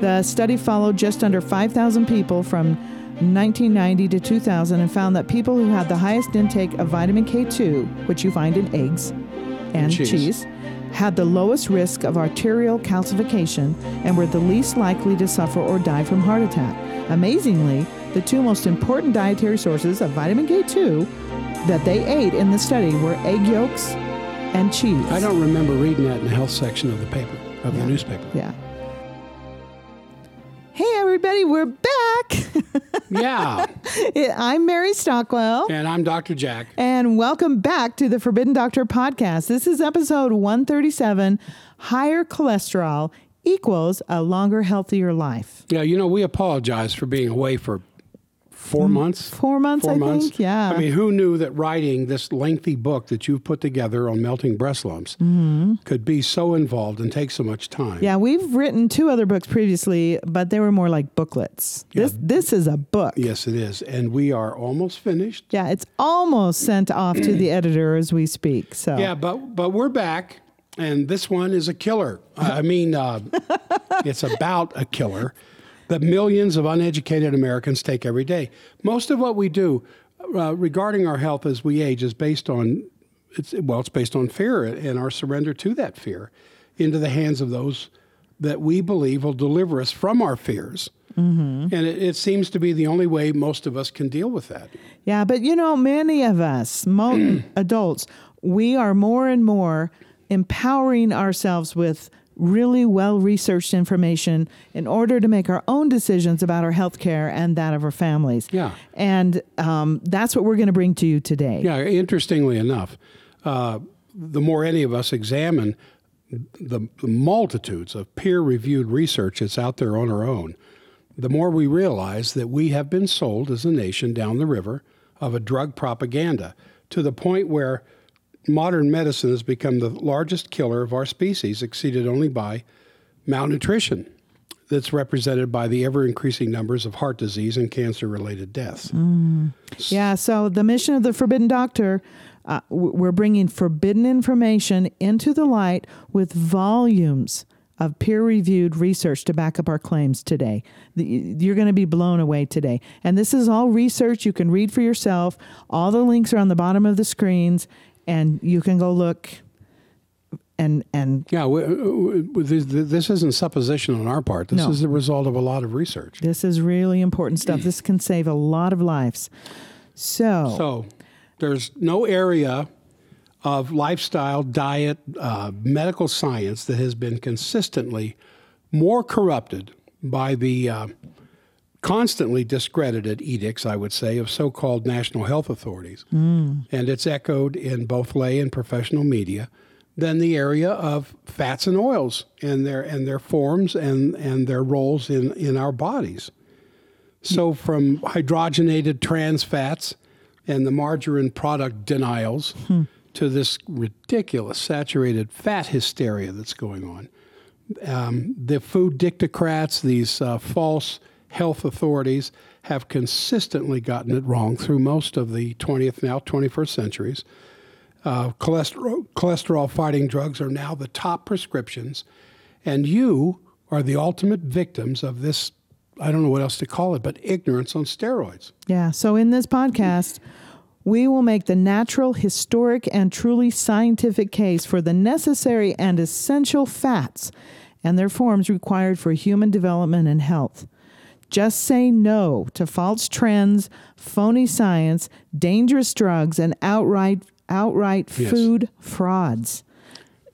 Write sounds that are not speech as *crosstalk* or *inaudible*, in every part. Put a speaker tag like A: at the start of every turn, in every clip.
A: The study followed just under 5,000 people from 1990 to 2000 and found that people who had the highest intake of vitamin K2, which you find in eggs and
B: cheese.
A: cheese, had the lowest risk of arterial calcification and were the least likely to suffer or die from heart attack. Amazingly, the two most important dietary sources of vitamin K2 that they ate in the study were egg yolks and cheese.
B: I don't remember reading that in the health section of the paper, of
A: Yeah.
B: the newspaper.
A: Yeah. Everybody, we're back. *laughs*
B: Yeah.
A: I'm Mary Stockwell.
B: and I'm Dr. Jack.
A: And welcome back to the Forbidden Doctor podcast. This is episode 137 Higher cholesterol equals a longer, healthier life.
B: Yeah, you know, we apologize for being away for four months.
A: Mm, Four months, I think. Yeah.
B: I mean, who knew that writing this lengthy book that you've put together on melting breast lumps could be so involved and take so much time?
A: Mm-hmm. yeah, we've written two other books previously, but they were more like booklets. This this is a book.
B: Yes, it is. And we are almost finished.
A: Yeah, it's almost sent off to the editor as we speak. So
B: Yeah, but but we're back, and this one is a killer. I mean, uh, *laughs* it's about a killer that millions of uneducated Americans take every day. Most of what we do uh, regarding our health as we age is based on it's well, it's based on fear and our surrender to that fear into the hands of those that we believe will deliver us from our fears. And it, it seems to be the only way most of us can deal with that.
A: Yeah, but you know, many of us, mo- *clears throat* adults, we are more and more empowering ourselves with really well researched information in order to make our own decisions about our health care and that of our families.
B: Yeah.
A: And um, that's what we're going to bring to you today.
B: Yeah, interestingly enough, uh, the more any of us examine the, the multitudes of peer reviewed research that's out there on our own, the more we realize that we have been sold as a nation down the river of a drug propaganda to the point where modern medicine has become the largest killer of our species, exceeded only by malnutrition. That's represented by the ever increasing numbers of heart disease and cancer related deaths.
A: Yeah, so the mission of the Forbidden Doctor, uh, we're bringing forbidden information into the light with volumes of peer reviewed research to back up our claims today. You're going to be blown away today. And this is all research you can read for yourself. All the links are on the bottom of the screens, and you can go look and and
B: Yeah, we, we, this, this isn't supposition on our part. This
A: No.
B: is the result of a lot of research.
A: this is really important stuff. This can save a lot of lives. So,
B: So there's no area of lifestyle, diet, uh, medical science that has been consistently more corrupted by the uh, constantly discredited edicts, I would say, of so called national health authorities. And it's echoed in both lay and professional media than the area of fats and oils and their and their forms and, and their roles in, in our bodies. So, from hydrogenated trans fats and the margarine product denials to this ridiculous saturated fat hysteria that's going on, um, the food dictocrats, these uh, false health authorities, have consistently gotten it wrong through most of the 20th, now 21st centuries. Uh, cholesterol, cholesterol fighting drugs are now the top prescriptions, and you are the ultimate victims of this. I don't know what else to call it, but ignorance on steroids.
A: Yeah. So in this podcast, we will make the natural, historic, and truly scientific case for the necessary and essential fats and their forms required for human development and health. Just say no to false trends, phony science, dangerous drugs, and outright outright
B: Yes.
A: food frauds.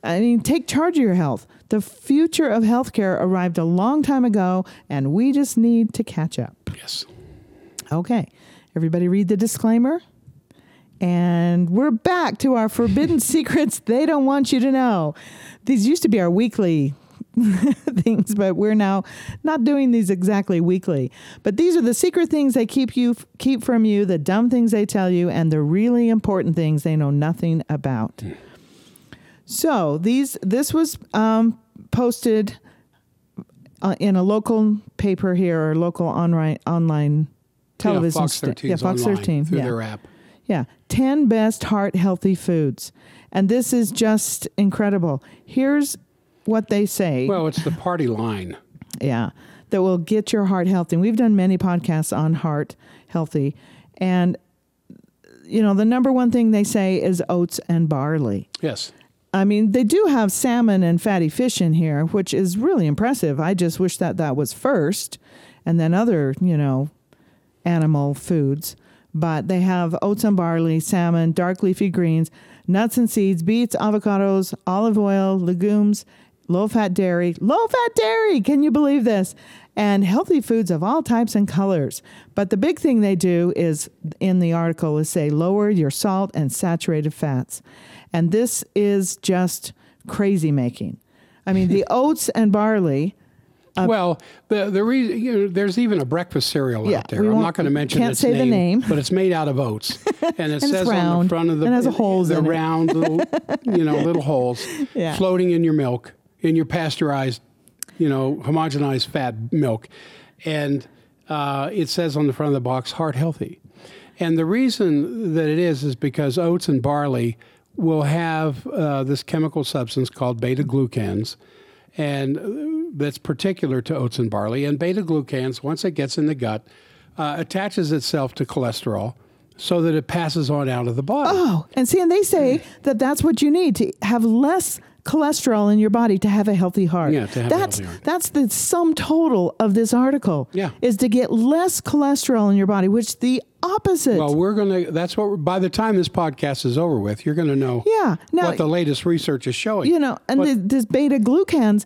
A: I mean, take charge of your health. The future of healthcare arrived a long time ago, and we just need to catch up.
B: Yes.
A: Okay. Everybody read the disclaimer. And we're back to our forbidden *laughs* secrets they don't want you to know. These used to be our weekly *laughs* things, but we're now not doing these exactly weekly. But these are the secret things they keep you keep from you, the dumb things they tell you, and the really important things they know nothing about. So these this was um, posted uh, in a local paper here or local online online television
B: yeah, Fox 13
A: yeah, Fox 13
B: through
A: yeah.
B: their app.
A: Yeah. 10 best heart healthy foods. And this is just incredible. Here's what they say.
B: Well, it's the party line.
A: Yeah, that will get your heart healthy. We've done many podcasts on heart healthy, and you know the number one thing they say is oats and barley.
B: Yes.
A: I mean, they do have salmon and fatty fish in here, which is really impressive. I just wish that that was first, and then other you know animal foods. But they have oats and barley, salmon, dark leafy greens, nuts and seeds, beets, avocados, olive oil, legumes, low fat dairy, low fat dairy. Can you believe this? And healthy foods of all types and colors. But the big thing they do is in the article is say lower your salt and saturated fats. And this is just crazy making. I mean, the *laughs* oats and barley.
B: Uh, well, the the reason you know, there's even a breakfast cereal
A: Yeah,
B: out there. I'm
A: won't-
B: going to mention
A: can't
B: its
A: say the name.
B: but it's made out of oats, *laughs* and it
A: it's
B: says on
A: round,
B: the front of the
A: and has holes
B: the
A: in it.
B: round little you know little *laughs* holes
A: Yeah.
B: floating in your milk in your pasteurized you know homogenized fat milk, and uh, it says on the front of the box heart healthy, and the reason that it is is because oats and barley will have uh, this chemical substance called beta glucans and uh, that's particular to oats and barley. And beta glucans, once it gets in the gut, uh, attaches itself to cholesterol so that it passes on out of the body.
A: Oh, and see, and they say that that's what you need to have less cholesterol in your body to have a healthy heart.
B: Yeah, to have a
A: that's
B: healthy heart.
A: that's the sum total of this article.
B: Yeah.
A: is to get less cholesterol in your body, which the opposite.
B: Well, we're going to, that's what, by the time this podcast is over with, you're going to know
A: Yeah. Now-
B: what the latest research is showing.
A: you know, and
B: But-
A: the, this beta glucans,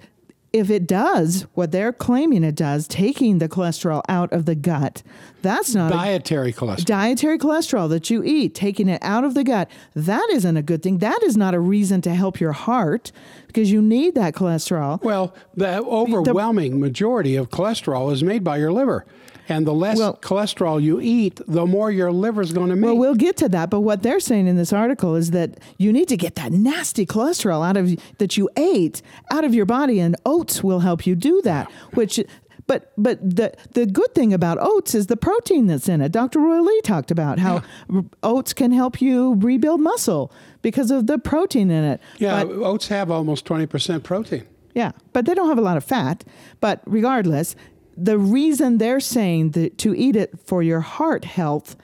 A: if it does what they're claiming it does, taking the cholesterol out of the gut, that's not a
B: dietary cholesterol.
A: dietary cholesterol that you eat, taking it out of the gut, that isn't a good thing. That is not a reason to help your heart because you need that cholesterol.
B: well, the overwhelming majority of cholesterol is made by your liver. And the less
A: Well-
B: cholesterol you eat, the more your liver's going to make.
A: Well, we'll get to that, but what they're saying in this article is that you need to get that nasty cholesterol out of that you ate out of your body, and oats will help you do that. Which, but but the the good thing about oats is the protein that's in it. Dr. Roy Lee talked about how r- oats can help you rebuild muscle because of the protein in it.
B: yeah,
A: But-
B: oats have almost 20% protein.
A: Yeah, but they don't have a lot of fat. But regardless, the reason they're saying that to eat it for your heart health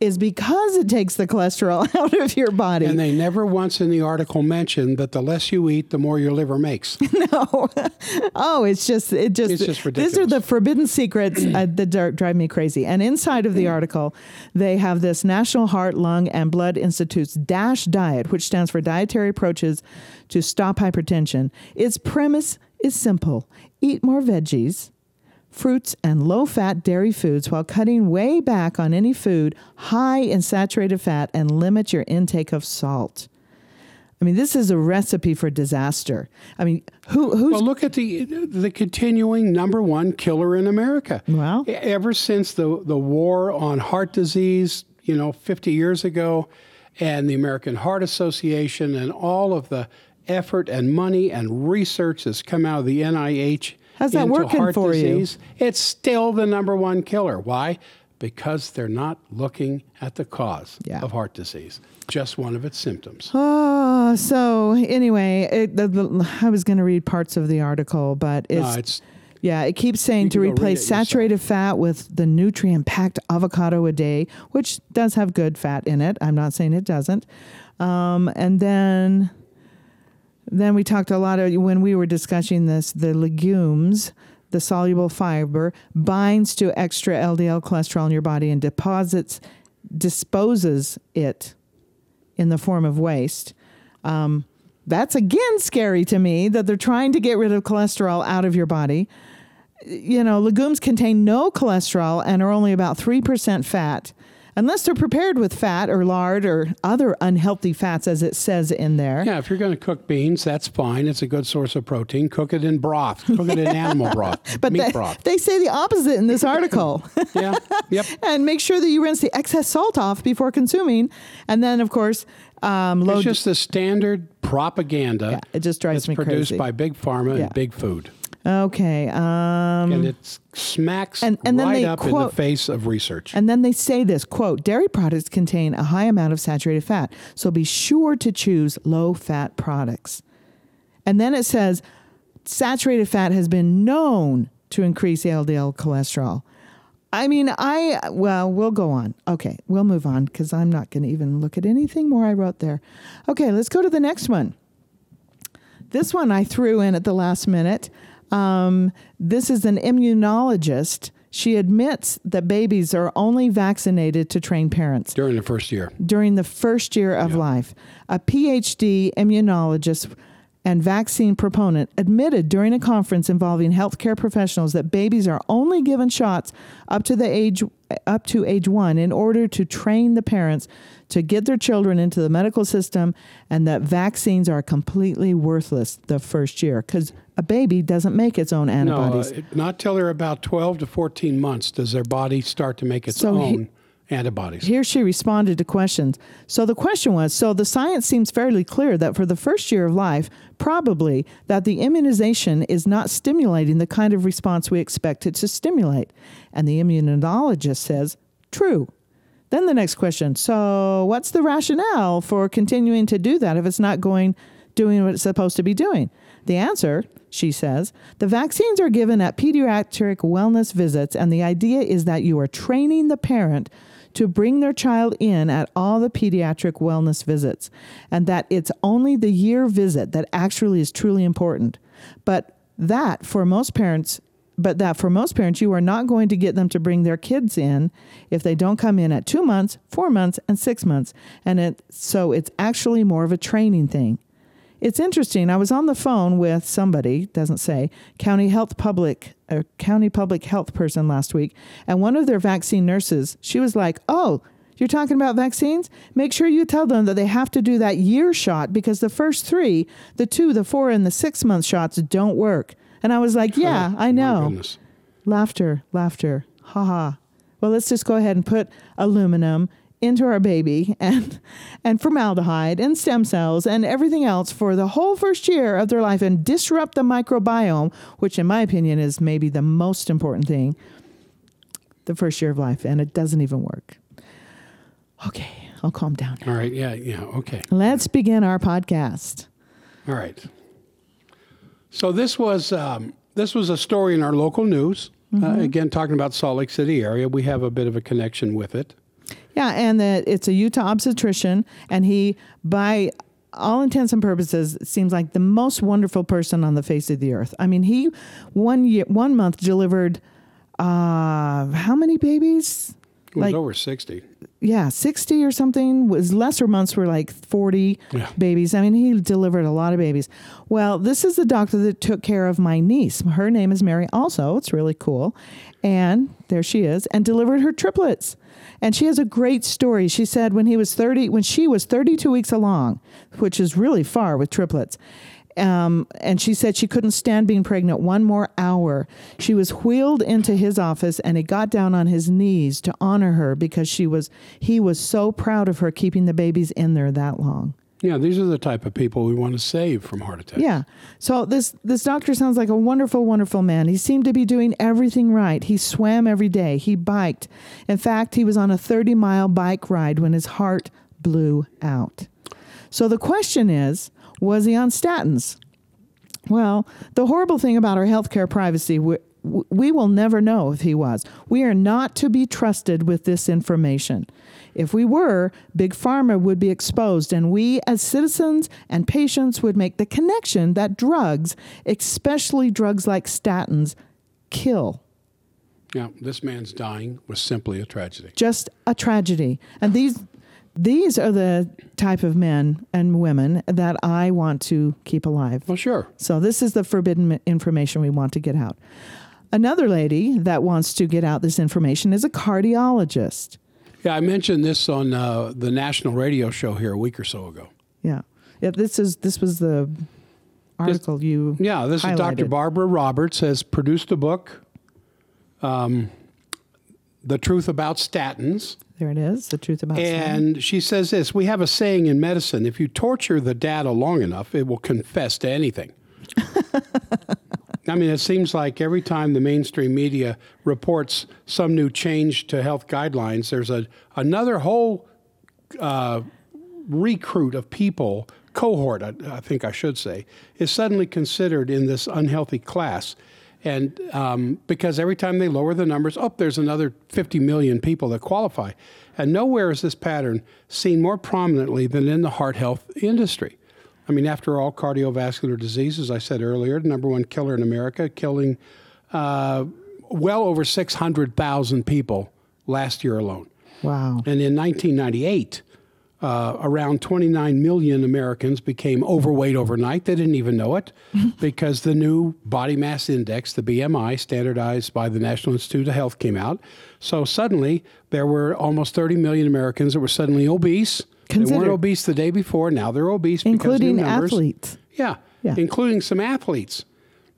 A: is because it takes the cholesterol *laughs* out of your body.
B: And they never once in the article mentioned that the less you eat, the more your liver makes. *laughs*
A: no, oh, it's just it just,
B: It's just ridiculous.
A: these are the forbidden secrets uh, that drive me crazy. And inside of the article, they have this National Heart, Lung, and Blood Institute's DASH diet, which stands for Dietary Approaches to Stop Hypertension. Its premise is simple: eat more veggies. Fruits and low fat dairy foods while cutting way back on any food high in saturated fat and limit your intake of salt. I mean, this is a recipe for disaster. I mean, who who's
B: Well, look at the the continuing number one killer in America.
A: Well.
B: E- ever since the the war on heart disease, you know, 50 years ago, and the American Heart Association, and all of the effort and money and research that's come out of the NIH
A: How's that
B: into
A: working
B: heart
A: for you?
B: disease, it's still the number one killer. Why? Because they're not looking at the cause
A: Yeah.
B: of heart disease, just one of its symptoms.
A: Oh, so anyway, it, the, the, I was going to read parts of the article, but it's,
B: No, it's
A: yeah, it keeps saying to
B: can go read
A: replace
B: it yourself.
A: saturated fat with the nutrient-packed avocado a day, which does have good fat in it. I'm not saying it doesn't. Um, and then, then we talked a lot of when we were discussing this, the legumes. The soluble fiber binds to extra LDL cholesterol in your body and deposits, disposes it in the form of waste. Um, that's again scary to me that they're trying to get rid of cholesterol out of your body. You know, legumes contain no cholesterol and are only about 3% fat, unless they're prepared with fat or lard or other unhealthy fats, as it says in there.
B: Yeah, if you're going to cook beans, that's fine. It's a good source of protein. Cook it in broth. Cook it in animal *laughs* broth,
A: But
B: meat
A: they,
B: broth.
A: they say the opposite in this article. *laughs*
B: Yeah, yep. *laughs*
A: and make sure that you rinse the excess salt off before consuming. And then, of course, um, load.
B: It's just the standard propaganda.
A: Yeah, it just drives
B: that's
A: me
B: produced
A: crazy.
B: by big pharma
A: Yeah.
B: and big food,
A: okay. Um,
B: and it smacks
A: And- and then
B: right
A: they
B: up in
A: quote-
B: the face of research.
A: And then they say this quote dairy products contain a high amount of saturated fat, so be sure to choose low fat products. And then it says saturated fat has been known to increase LDL cholesterol. I mean, I, well, we'll go on. Okay, we'll move on because I'm not going to even look at anything more I wrote there. Okay, let's go to the next one. This one I threw in at the last minute. Um, this is an immunologist. She admits that babies are only vaccinated to train parents
B: During the first year.
A: during the first year of life. A PhD immunologist and vaccine proponent admitted during a conference involving healthcare professionals that babies are only given shots up to the age up to age 1 in order to train the parents to get their children into the medical system and that vaccines are completely worthless the first year cuz a baby doesn't make its own
B: No,
A: antibodies.
B: uh, not till they're about 12 to 14 months does their body start to make its
A: So he-
B: own antibodies.
A: Here she responded to questions. So the question was so the science seems fairly clear that for the first year of life, probably that the immunization is not stimulating the kind of response we expect it to stimulate. And the immunologist says, true. Then the next question so what's the rationale for continuing to do that if it's not going doing what it's supposed to be doing? The answer, she says, the vaccines are given at pediatric wellness visits, and the idea is that you are training the parent to bring their child in at all the pediatric wellness visits, and that it's only the year visit that actually is truly important. But that for most parents, but that for most parents, you are not going to get them to bring their kids in if they don't come in at two months, four months, and six months. And it, so it's actually more of a training thing. It's interesting. I was on the phone with somebody, doesn't say, county health public, a county public health person last week, and one of their vaccine nurses, she was like, "Oh, you're talking about vaccines? Make sure you tell them that they have to do that year shot because the first 3, the 2, the 4 and the 6 month shots don't work." And I was like, "Yeah,
B: Oh,
A: I know." Laughter, laughter. Ha ha. Well, let's just go ahead and put aluminum into our baby and and formaldehyde and stem cells and everything else for the whole first year of their life and disrupt the microbiome, which in my opinion is maybe the most important thing the first year of life and it doesn't even work. Okay, I'll calm down.
B: All right. Yeah. Yeah. Okay.
A: Let's begin our podcast.
B: All right. So this was um, this was a story in our local news. Uh, again, talking about Salt Lake City area, we have a bit of a connection with it.
A: Yeah, and that it's a Utah obstetrician, and he, by all intents and purposes, seems like the most wonderful person on the face of the earth. I mean, he one year, one month delivered uh, how many babies?
B: It was
A: Like-
B: over sixty.
A: Yeah, sixty or something. Was lesser months were like forty
B: Yeah.
A: babies. I mean, he delivered a lot of babies. Well, this is the doctor that took care of my niece. Her name is Mary. Also, it's really cool, and there she is, and delivered her triplets. And she has a great story. She said when he was thirty, when she was thirty-two weeks along, which is really far with triplets. Um, and she said she couldn't stand being pregnant one more hour. She was wheeled into his office and he got down on his knees to honor her because she was he was so proud of her keeping the babies in there that long.
B: Yeah, these are the type of people we want to save from heart attacks.
A: Yeah. So this this doctor sounds like a wonderful, wonderful man. He seemed to be doing everything right. He swam every day. He biked. In fact, he was on a 30 mile bike ride when his heart blew out. So the question is, was he on statins? Well, the horrible thing about our healthcare privacy, we, will never know if he was. We are not to be trusted with this information. If we were, Big Pharma would be exposed, and we as citizens and patients would make the connection that drugs, especially drugs like statins, kill.
B: Yeah, this man's dying was simply a tragedy.
A: Just a tragedy. And these these are the type of men and women that I want to keep alive.
B: Well, sure.
A: So this is the forbidden information we want to get out. Another lady that wants to get out this information is a cardiologist.
B: Yeah, I mentioned this on uh, the national radio show here a week or so ago.
A: Yeah. Yeah, this is this was the article you
B: Yeah, this is Dr. Barbara Roberts has produced a book, um, "The Truth About Statins,"
A: There it is, the truth about statins.
B: and she says this: We have a saying in medicine: if you torture the data long enough, it will confess to anything. *laughs* I mean, it seems like every time the mainstream media reports some new change to health guidelines, there's a another whole uh, recruit of people, cohort, I, I think I should say, is suddenly considered in this unhealthy class. And um, because every time they lower the numbers, oh, there's another 50 million people that qualify. And nowhere is this pattern seen more prominently than in the heart health industry. I mean, after all, cardiovascular disease, as I said earlier, the number one killer in America, killing uh, well over 600,000 people last year alone.
A: Wow.
B: And in 1998, uh, around 29 million Americans became overweight overnight. They didn't even know it *laughs* because the new body mass index, the BMI, standardized by the National Institute of Health, came out. So suddenly there were almost 30 million Americans that were suddenly obese. They weren't obese the day before. Now they're obese
A: Including
B: because new numbers.
A: athletes.
B: Yeah,
A: Yeah.
B: including some athletes.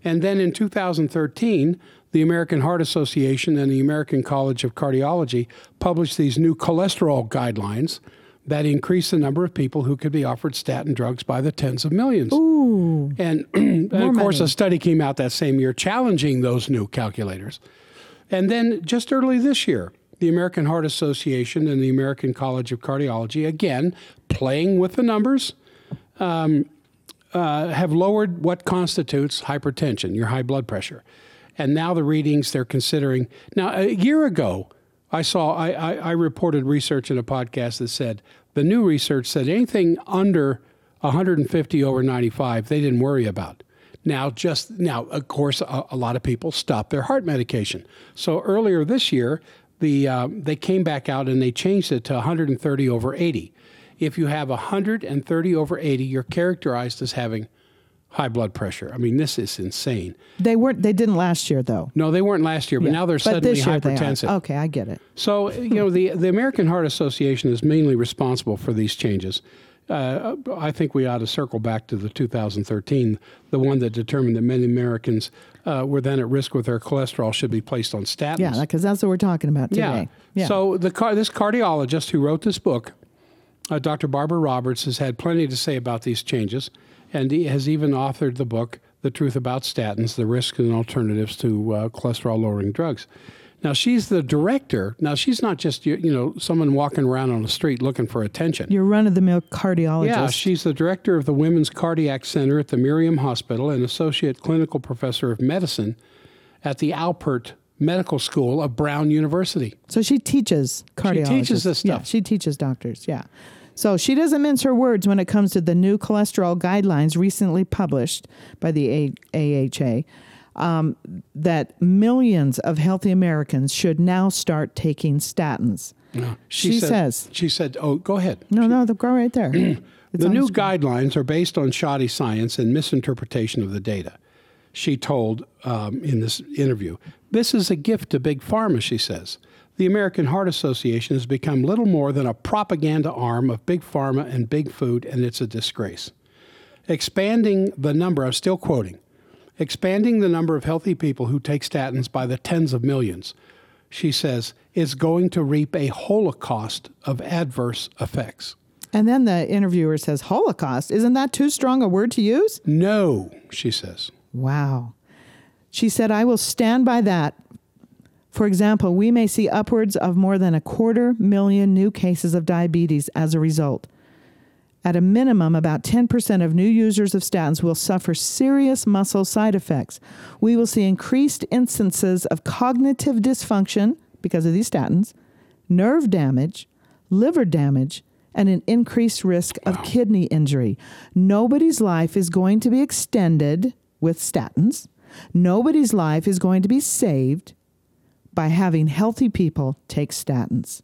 B: And then in 2013, the American Heart Association and the American College of Cardiology published these new cholesterol guidelines that increase the number of people who could be offered statin drugs by the tens of millions.
A: Ooh.
B: And, *clears throat* and of course,
A: money.
B: a study came out that same year challenging those new calculators. And then just early this year, the American Heart Association and the American College of Cardiology, again, playing with the numbers, um, uh, have lowered what constitutes hypertension, your high blood pressure. And now the readings they're considering. Now, a year ago, I saw, I, I, I reported research in a podcast that said the new research said anything under 150 over 95, they didn't worry about. Now, just now, of course, a, a lot of people stop their heart medication. So earlier this year, the um, they came back out and they changed it to 130 over 80. If you have 130 over 80, you're characterized as having high blood pressure. I mean, this is insane.
A: They weren't. They didn't last year though.
B: No, they weren't last year, but now they're
A: But
B: suddenly hypertensive.
A: Okay, I get it.
B: So, you know, the, the American Heart Association is mainly responsible for these changes. Uh, I think we ought to circle back to the 2013, the one that determined that many Americans uh, were then at risk with their cholesterol should be placed on statins.
A: Yeah, because that's what we're talking about today.
B: Yeah. So the car, this cardiologist who wrote this book, uh, Dr. Barbara Roberts, has had plenty to say about these changes, and he has even authored the book, "The Truth About Statins: The Risks and Alternatives to uh, Cholesterol-Lowering Drugs." Now she's the director. Now she's not just you, you know someone walking around on the street looking for attention.
A: You're run of the mill cardiologist.
B: Yeah, she's the director of the Women's Cardiac Center at the Miriam Hospital and associate clinical professor of medicine at the Alpert Medical School of Brown University.
A: So she teaches cardiologists.
B: She teaches this
A: Yeah,
B: stuff.
A: she teaches doctors. Yeah. So she doesn't mince her words when it comes to the new cholesterol guidelines recently published by the A- AHA. Um, that millions of healthy Americans should now start taking statins. She
B: said-
A: says-
B: She said, "Oh, go ahead."
A: No, no, the go right there. *clears throat*
B: The new
A: screen.
B: guidelines are based on shoddy science and misinterpretation of the data. She told um, in this interview, "This is a gift to big pharma," she says. The American Heart Association has become little more than a propaganda arm of big pharma and big food, and it's a disgrace. Expanding the number, I'm still quoting, expanding the number of healthy people who take statins by the tens of millions, she says, is going to reap a holocaust of adverse effects.
A: And then the interviewer says, Holocaust. Isn't that too strong a word to use?
B: No, she says.
A: Wow. She said, I will stand by that. For example, we may see upwards of more than a quarter million new cases of diabetes as a result. At a minimum, about 10% of new users of statins will suffer serious muscle side effects. We will see increased instances of cognitive dysfunction because of these statins, nerve damage, liver damage, and an increased risk of kidney injury. Nobody's life is going to be extended with statins. Nobody's life is going to be saved by having healthy people take statins.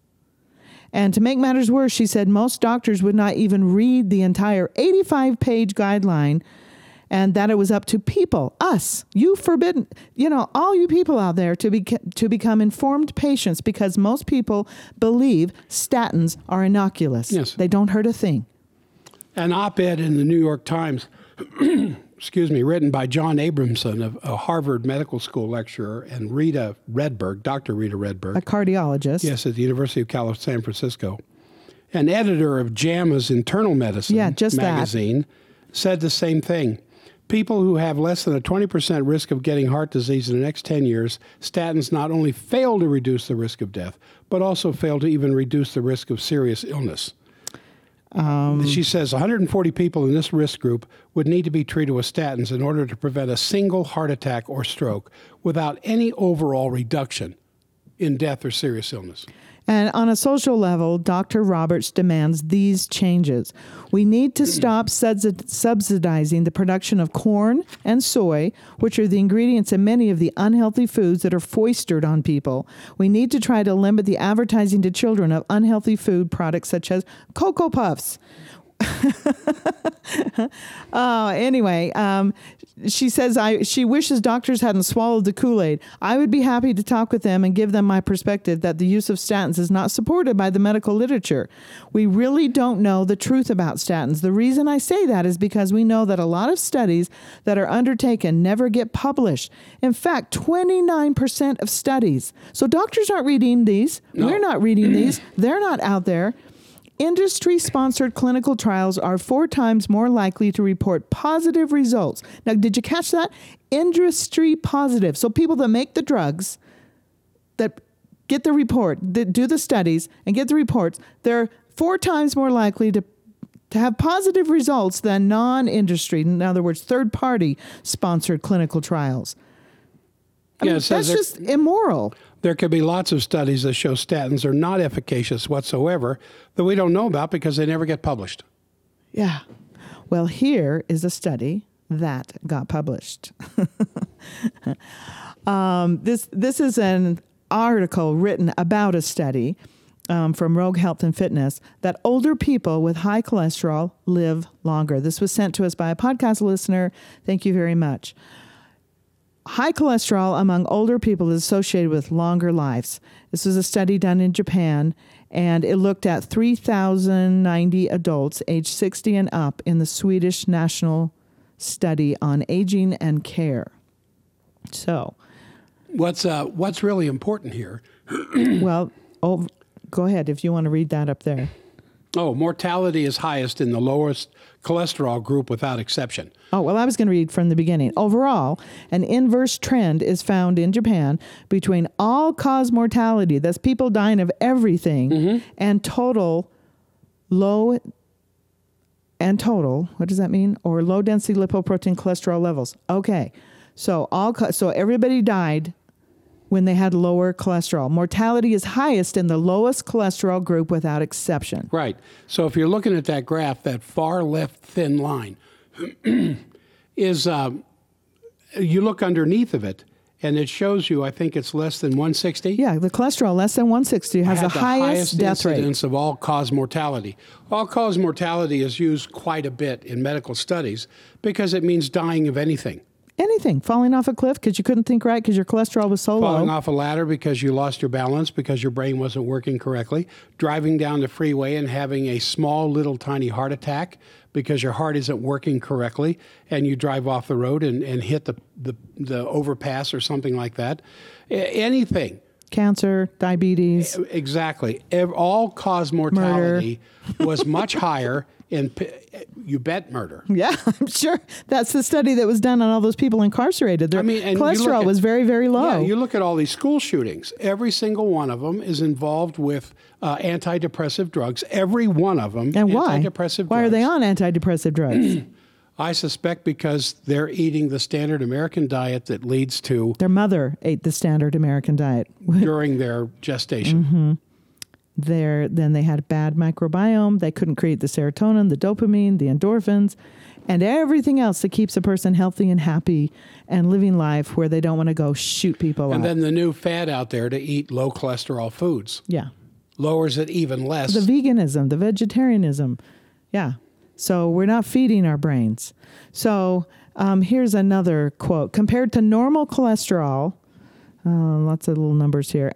A: And to make matters worse, she said most doctors would not even read the entire 85 page guideline and that it was up to people, us, you forbidden, you know, all you people out there to, be, to become informed patients because most people believe statins are innocuous.
B: Yes.
A: They don't hurt a thing.
B: An op ed in the New York Times, *clears throat* excuse me, written by John Abramson, a, a Harvard Medical School lecturer, and Rita Redberg, Dr. Rita Redberg.
A: A cardiologist.
B: Yes, at the University of California, San Francisco. An editor of JAMA's Internal Medicine
A: Yeah, just that.
B: magazine said the same thing. People who have less than a 20% risk of getting heart disease in the next 10 years, statins not only fail to reduce the risk of death, but also fail to even reduce the risk of serious illness. Um, she says 140 people in this risk group would need to be treated with statins in order to prevent a single heart attack or stroke without any overall reduction in death or serious illness.
A: And on a social level, Dr. Roberts demands these changes. We need to mm. stop subsidizing the production of corn and soy, which are the ingredients in many of the unhealthy foods that are foisted on people. We need to try to limit the advertising to children of unhealthy food products such as Cocoa Puffs. *laughs* Oh, anyway, um, she says I she wishes doctors hadn't swallowed the Kool Aid. I would be happy to talk with them and give them my perspective that the use of statins is not supported by the medical literature. We really don't know the truth about statins. The reason I say that is because we know that a lot of studies that are undertaken never get published. In fact, 29% of studies. So doctors aren't reading these.
B: No.
A: We're not reading these. They're not out there. Industry sponsored clinical trials are four times more likely to report positive results. Now, did you catch that? Industry positive. So, people that make the drugs, that get the report, that do the studies and get the reports, they're four times more likely to, to have positive results than non industry, in other words, third party sponsored clinical trials. I
B: Yeah,
A: mean,
B: says
A: that's just immoral.
B: There could be lots of studies that show statins are not efficacious whatsoever that we don't know about because they never get published.
A: Yeah. Well, here is a study that got published. *laughs* um, this this is an article written about a study um, from Rogue Health and Fitness that older people with high cholesterol live longer. This was sent to us by a podcast listener. Thank you very much. High cholesterol among older people is associated with longer lives. This was a study done in Japan, and it looked at 3,090 adults aged 60 and up in the Swedish National Study on Aging and Care. So,
B: What's uh, what's really important here? *clears throat*
A: well, oh, go ahead if you want to read that up there.
B: Oh, mortality is highest in the lowest cholesterol group without exception.
A: Oh, well, I was going to read from the beginning. Overall, an inverse trend is found in Japan between all cause mortality, that's people dying of everything, mm-hmm. and total low and total, what does that mean? Or low density lipoprotein cholesterol levels. Okay. So all so everybody died when they had lower cholesterol. Mortality is highest in the lowest cholesterol group without exception.
B: Right. So if you're looking at that graph, that far left thin line *clears throat* is um, you look underneath of it, and it shows you. I think it's less than 160.
A: Yeah, the cholesterol less than 160 has
B: had
A: the, highest, death rate.
B: of all cause mortality. All cause mortality is used quite a bit in medical studies because it means dying of anything.
A: Anything, falling off a cliff because you couldn't think right because your cholesterol was so
B: Falling
A: low.
B: Falling off a ladder because you lost your balance because your brain wasn't working correctly. Driving down the freeway and having a small, little, tiny heart attack because your heart isn't working correctly and you drive off the road and, and hit the, the, the overpass or something like that. Anything.
A: Cancer, diabetes.
B: Exactly. All cause mortality was much higher *laughs* p- you bet, murder.
A: Yeah, *laughs* I'm sure that's the study that was done on all those people incarcerated. Their
B: I mean, and
A: cholesterol
B: at-
A: was very, very low.
B: Yeah, you look at all these school shootings. Every single one of them is involved with uh, antidepressive drugs. Every one of them.
A: and why?
B: Antidepressive
A: Why are they on antidepressive drugs? *clears throat*
B: I suspect because they're eating the standard American diet that leads to
A: Their mother ate the standard American diet. *laughs*
B: during their gestation.
A: Mm-hmm. There then they had a bad microbiome. They couldn't create the serotonin the dopamine the endorphins and everything else that keeps a person healthy and happy and living life where they don't want to go shoot people
B: And
A: up.
B: then the new fad out there to eat low cholesterol foods.
A: Yeah.
B: Lowers it even less.
A: the veganism the vegetarianism. Yeah. So we're not feeding our brains. So um, here's another quote. Compared to normal cholesterol uh, lots of little numbers here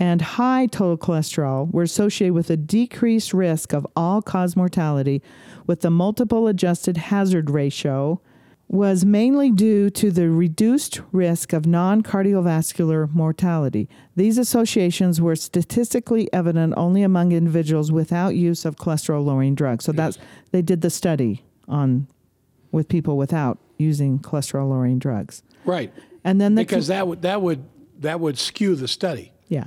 A: and high total cholesterol were associated with a decreased risk of all cause mortality with the multiple adjusted hazard ratio was mainly due to the reduced risk of non-cardiovascular mortality. These associations were statistically evident only among individuals without use of cholesterol lowering drugs. So that's they did the study on with people without using cholesterol lowering drugs.
B: right.
A: And then the
B: Because that would that would that would skew the study.
A: yeah.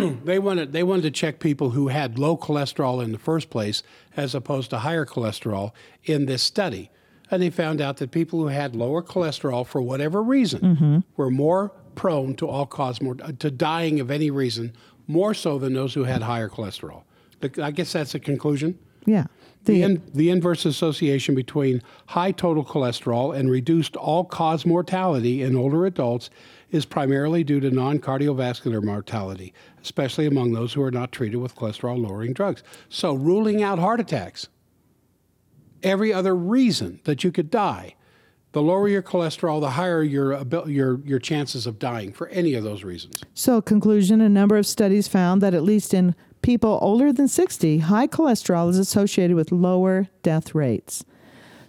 A: *clears throat*
B: they wanted they wanted to check people who had low cholesterol in the first place as opposed to higher cholesterol in this study. And they found out that people who had lower cholesterol for whatever reason mm-hmm. were more prone to all cause more to dying of any reason more so than those who had higher cholesterol. I guess that's a conclusion.
A: Yeah.
B: The,
A: The,
B: in, the inverse association between high total cholesterol and reduced all cause mortality in older adults is primarily due to non cardiovascular mortality, especially among those who are not treated with cholesterol lowering drugs. So, ruling out heart attacks, every other reason that you could die, the lower your cholesterol, the higher your, your, your chances of dying for any of those reasons.
A: so, conclusion a number of studies found that at least in people older than 60, high cholesterol is associated with lower death rates.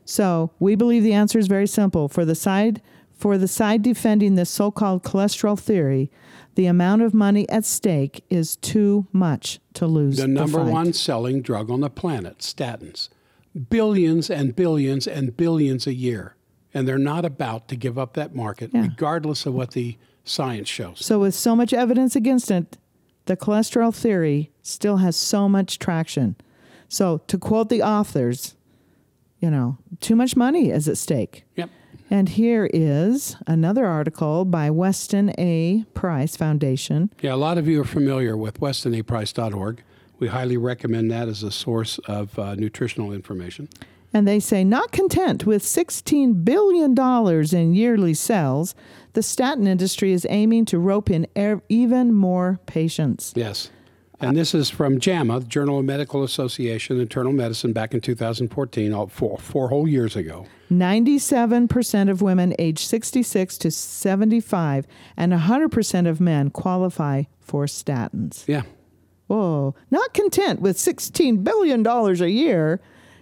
A: So, we believe the answer is very simple. For the side for the side defending this so-called cholesterol theory, the amount of money at stake is too much to lose.
B: the number
A: fight.
B: one selling drug on the planet, statins. Billions and billions and billions a year. And they're not about to give up that market,
A: Yeah.
B: regardless of what the science shows.
A: So, with so much evidence against it, the cholesterol theory still has so much traction. So, to quote the authors, you know, too much money is at stake.
B: Yep.
A: And here is another article by Weston A. Price Foundation.
B: Yeah, a lot of you are familiar with westonaprice.org. We highly recommend that as a source of uh, nutritional information.
A: And they say, not content with $16 billion in yearly sales, the statin industry is aiming to rope in ev- even more patients.
B: Yes. And this is from JAMA, the Journal of Medical Association, Internal Medicine, back in 2014, all four, four whole years ago.
A: 97% of women aged 66 to 75 and 100% of men qualify for statins.
B: Yeah.
A: Whoa, not content with $16 billion a year.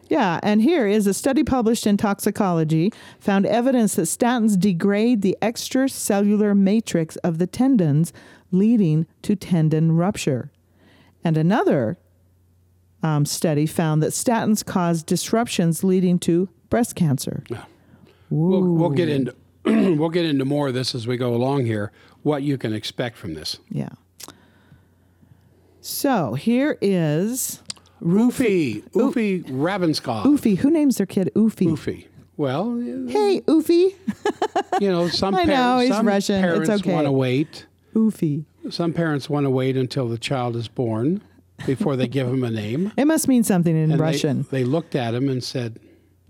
A: Yeah, and here is a study published in Toxicology found evidence that statins degrade the extracellular matrix of the tendons, leading to tendon rupture. And another um, study found that statins cause disruptions leading to breast cancer.
B: Yeah. We'll, we'll get into *clears throat* we'll get into more of this as we go along here. What you can expect from this.
A: Yeah. So here is
B: Oofy, Oofy Ravnskov.
A: Oofy. Who names their kid Oofy?
B: Oofy. Well,
A: Hey, Oofy.
B: you know, *laughs* some
A: I know,
B: parents,
A: he's Russian. It's okay.
B: want to wait.
A: Oofy.
B: Some parents want to wait until the child is born before they give him a name. *laughs*
A: It must mean something in
B: And
A: Russian.
B: They, looked at him and said,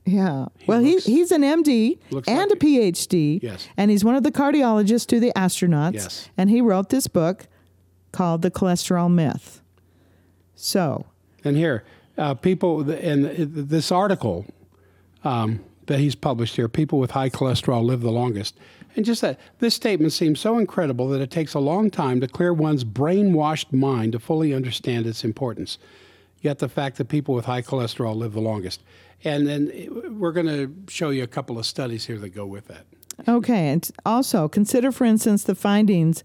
A: yeah. well,
B: looks-
A: he, he's an MD and
B: like
A: a PhD.
B: Yes.
A: And he's one of the cardiologists to the astronauts.
B: Yes.
A: And he wrote this book called The Cholesterol Myth. So,
B: and here, uh, people, and this article um, that he's published here, people with high cholesterol live the longest. And just that, this statement seems so incredible that it takes a long time to clear one's brainwashed mind to fully understand its importance. Yet the fact that people with high cholesterol live the longest. And then uh, we're going to show you a couple of studies here that go with that.
A: Okay, and also consider, for instance, the findings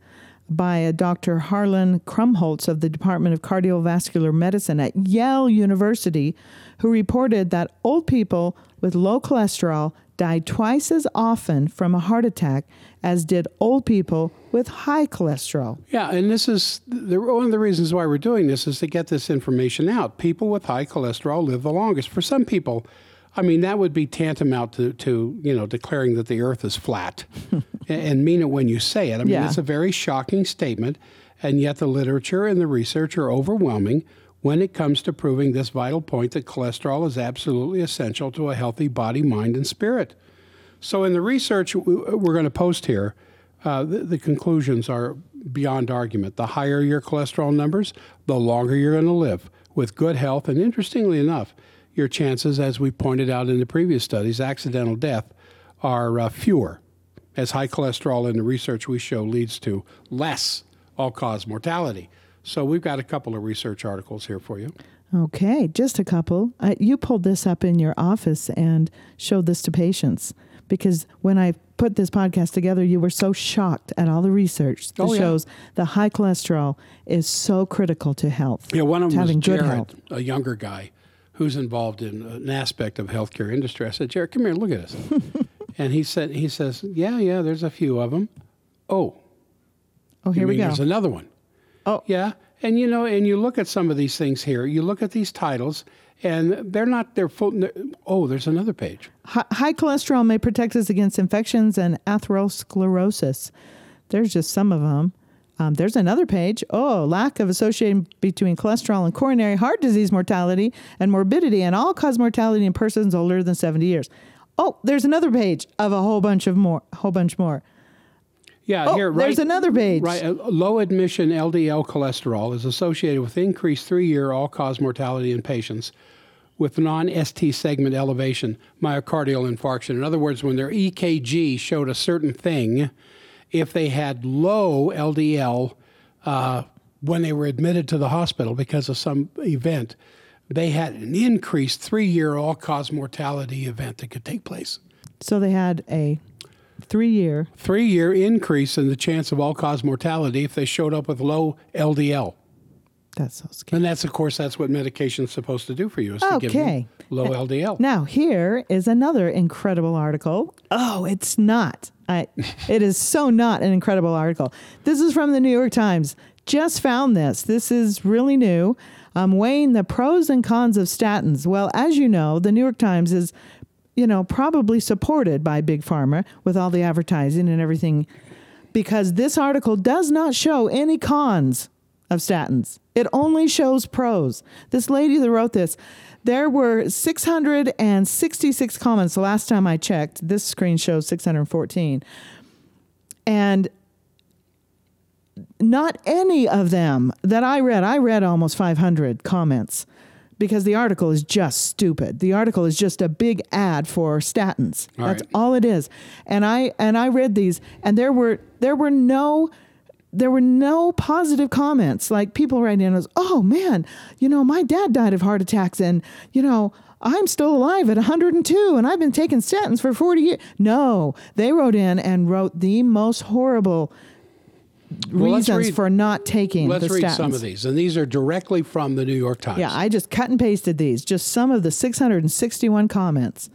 A: by a Dr. Harlan Krumholz of the Department of Cardiovascular Medicine at Yale University, who reported that old people with low cholesterol died twice as often from a heart attack as did old people with high cholesterol.
B: Yeah, and this is the, one of the reasons why we're doing this is to get this information out. People with high cholesterol live the longest. For some people, I mean, that would be tantamount to, to you know declaring that the Earth is flat, *laughs* and, mean it when you say it. I mean,
A: Yeah.
B: it's a very shocking statement, and yet the literature and the research are overwhelming when it comes to proving this vital point that cholesterol is absolutely essential to a healthy body, mind, and spirit. So, in the research we're going to post here, uh, the, the conclusions are beyond argument. The higher your cholesterol numbers, the longer you're going to live with good health. And interestingly enough, your chances, as we pointed out in the previous studies, accidental death are uh, fewer, as high cholesterol in the research we show leads to less all cause mortality. So, we've got a couple of research articles here for you.
A: Okay, just a couple. Uh, you pulled this up in your office and showed this to patients because when I put this podcast together, you were so shocked at all the research that
B: Oh, yeah.
A: shows the high cholesterol is so critical to health.
B: Yeah, one of them was
A: having good
B: Jared,
A: health.
B: a younger guy who's involved in an aspect of healthcare industry. I said, Jared, come here, look at us. *laughs* and he said, he says, yeah, yeah, there's a few of them. Oh,
A: Oh, here we go.
B: There's another one.
A: Oh.
B: yeah. and you know, and you look at some of these things here. You look at these titles, and they're not their full. Oh, there's another page.
A: High cholesterol may protect us against infections and atherosclerosis. There's just some of them. Um, there's another page. Oh, lack of association between cholesterol and coronary heart disease mortality and morbidity and all cause mortality in persons older than 70 years. Oh, there's another page of a whole bunch of more, whole bunch more.
B: Yeah,
A: Oh,
B: here, right, there's
A: another page.
B: Right, uh, low admission LDL cholesterol is associated with increased three-year all-cause mortality in patients with non-ST segment elevation, myocardial infarction. In other words, when their EKG showed a certain thing, if they had low LDL uh, when they were admitted to the hospital because of some event, they had an increased three-year all-cause mortality event that could take place.
A: So they had a three year.
B: three year increase in the chance of all cause mortality if they showed up with low LDL.
A: That's so scary.
B: And that's, of course, that's what medication's supposed to do for you, is to give
A: Okay.
B: you low LDL.
A: Now, here is another incredible article. Oh, it's not. I, *laughs* it is so not an incredible article. This is from the New York Times. Just found this. This is really new. I'm weighing the pros and cons of statins. Well, as you know, the New York Times is, you know, probably supported by Big Pharma with all the advertising and everything because this article does not show any cons of statins. It only shows pros. This lady that wrote this, there were 666 comments the last time I checked. This screen shows 614. And not any of them that I read, I read almost 500 comments because the article is just stupid. The article is just a big ad for statins.
B: All
A: That's
B: right.
A: all it is. And I and I read these and there were there were no there were no positive comments. Like people writing in was, "Oh man, you know, my dad died of heart attacks and, you know, I'm still alive at 102 and I've been taking statins for 40 years." No, they wrote in and wrote the most horrible
B: Well,
A: reasons
B: read-
A: for not taking
B: Let's read
A: statins.
B: some of these. And these are directly from the New York Times.
A: Yeah, I just cut and pasted these, just some of the 661 comments.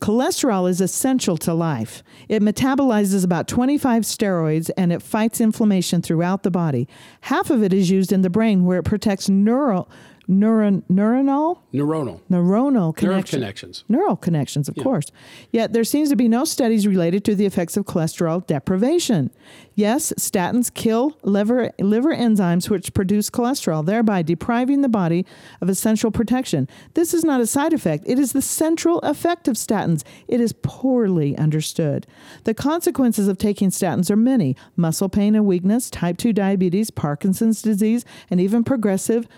A: Cholesterol is essential to life. It metabolizes about 25 steroids and it fights inflammation throughout the body. Half of it is used in the brain where it protects neural neuron neuronal
B: Neuronal.
A: neuronal
B: Nerve
A: connection.
B: connections.
A: Neural connections, of course. Yet there seems to be no studies related to the effects of cholesterol deprivation. Yes, statins kill liver, liver enzymes which produce cholesterol, thereby depriving the body of essential protection. This is not a side effect, it is the central effect of statins. It is poorly understood. The consequences of taking statins are many muscle pain and weakness, type 2 diabetes, Parkinson's disease, and even progressive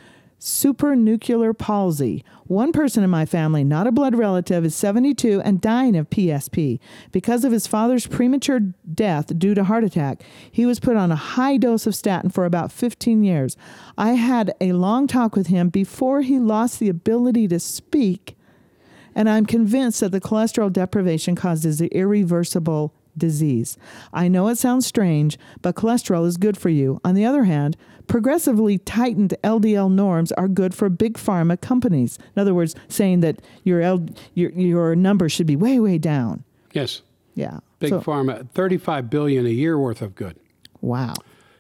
A: supranuclear palsy. One person in my family, not a blood relative, is 72 and dying of PSP. Because of his father's premature death due to heart attack, he was put on a high dose of statin for about 15 years. I had a long talk with him before he lost the ability to speak, and I'm convinced that the cholesterol deprivation causes irreversible disease. I know it sounds strange, but cholesterol is good for you. On the other hand, progressively tightened LDL norms are good for big pharma companies. In other words, saying that your L, your your number should be way way down.
B: Yes.
A: Yeah.
B: Big
A: So-
B: pharma, 35 billion a year worth of good.
A: Wow.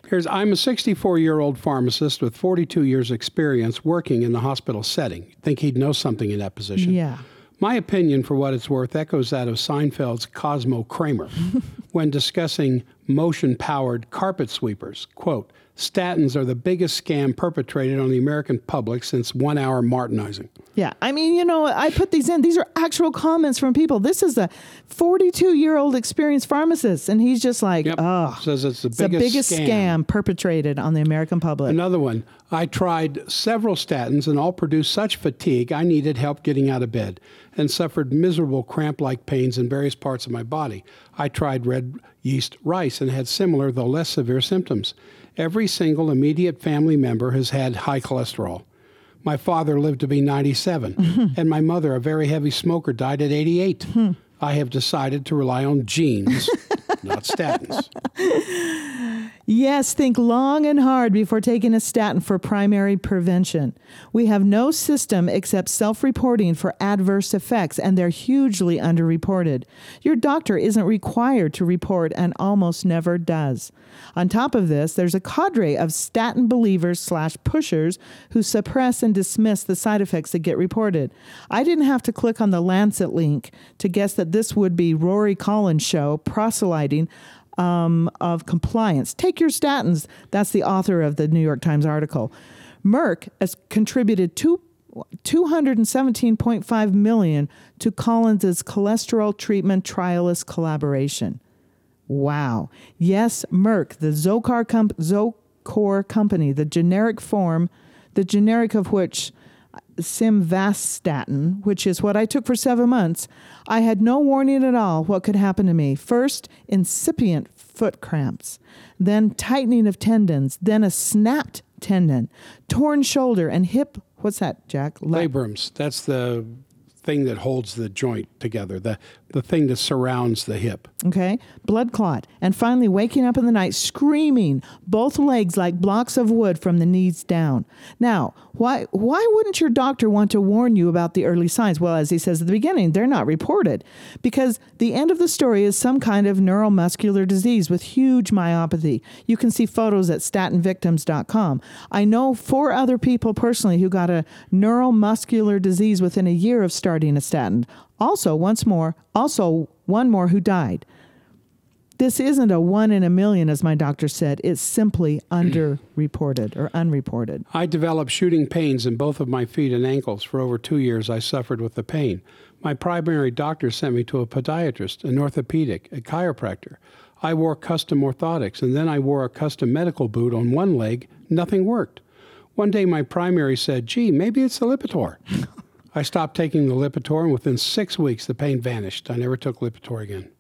B: Here's I'm a 64 year old pharmacist with 42 years experience working in the hospital setting. Think he'd know something in that position.
A: Yeah.
B: My opinion, for what it's worth, echoes that of Seinfeld's Cosmo Kramer *laughs* when discussing motion powered carpet sweepers. Quote, statins are the biggest scam perpetrated on the American public since one hour martinizing.
A: Yeah, I mean, you know, I put these in. These are actual comments from people. This is a 42 year old experienced pharmacist, and he's just like,
B: Yep.
A: oh,
B: Says it's the
A: it's the
B: biggest,
A: biggest scam. perpetrated on the American public.
B: Another one. I tried several statins and all produced such fatigue I needed help getting out of bed and suffered miserable cramp like pains in various parts of my body. I tried red yeast rice and had similar, though less severe symptoms. Every single immediate family member has had high cholesterol. My father lived to be 97, *laughs* and my mother, a very heavy smoker, died at 88. Hmm. I have decided to rely on genes, *laughs* not statins.
A: Yes, think long and hard before taking a statin for primary prevention. We have no system except self reporting for adverse effects, and they're hugely underreported. Your doctor isn't required to report and almost never does. On top of this, there's a cadre of statin believers slash pushers who suppress and dismiss the side effects that get reported. I didn't have to click on the Lancet link to guess that this would be Rory Collins' show proselyting um, of compliance. Take your statins. That's the author of the New York Times article. Merck has contributed two. 217.5 million to Collins's cholesterol treatment trialist collaboration. Wow. Yes, Merck, the Zocor, Zocor company, the generic form, the generic of which simvastatin, which is what I took for seven months, I had no warning at all what could happen to me. First, incipient foot cramps, then tightening of tendons, then a snapped tendon, torn shoulder, and hip. What's that, Jack?
B: Labrums. That's the thing that holds the joint together, the, the thing that surrounds the hip.
A: Okay, blood clot. And finally, waking up in the night screaming, both legs like blocks of wood from the knees down. Now, why, why wouldn't your doctor want to warn you about the early signs? Well, as he says at the beginning, they're not reported because the end of the story is some kind of neuromuscular disease with huge myopathy. You can see photos at statinvictims.com. I know four other people personally who got a neuromuscular disease within a year of starting a statin. Also, once more, also one more who died. This isn't a one in a million, as my doctor said. It's simply *clears throat* underreported or unreported.
B: I developed shooting pains in both of my feet and ankles. For over two years, I suffered with the pain. My primary doctor sent me to a podiatrist, an orthopedic, a chiropractor. I wore custom orthotics, and then I wore a custom medical boot on one leg. Nothing worked. One day, my primary said, Gee, maybe it's the Lipitor. *laughs* I stopped taking the Lipitor, and within six weeks, the pain vanished. I never took Lipitor again.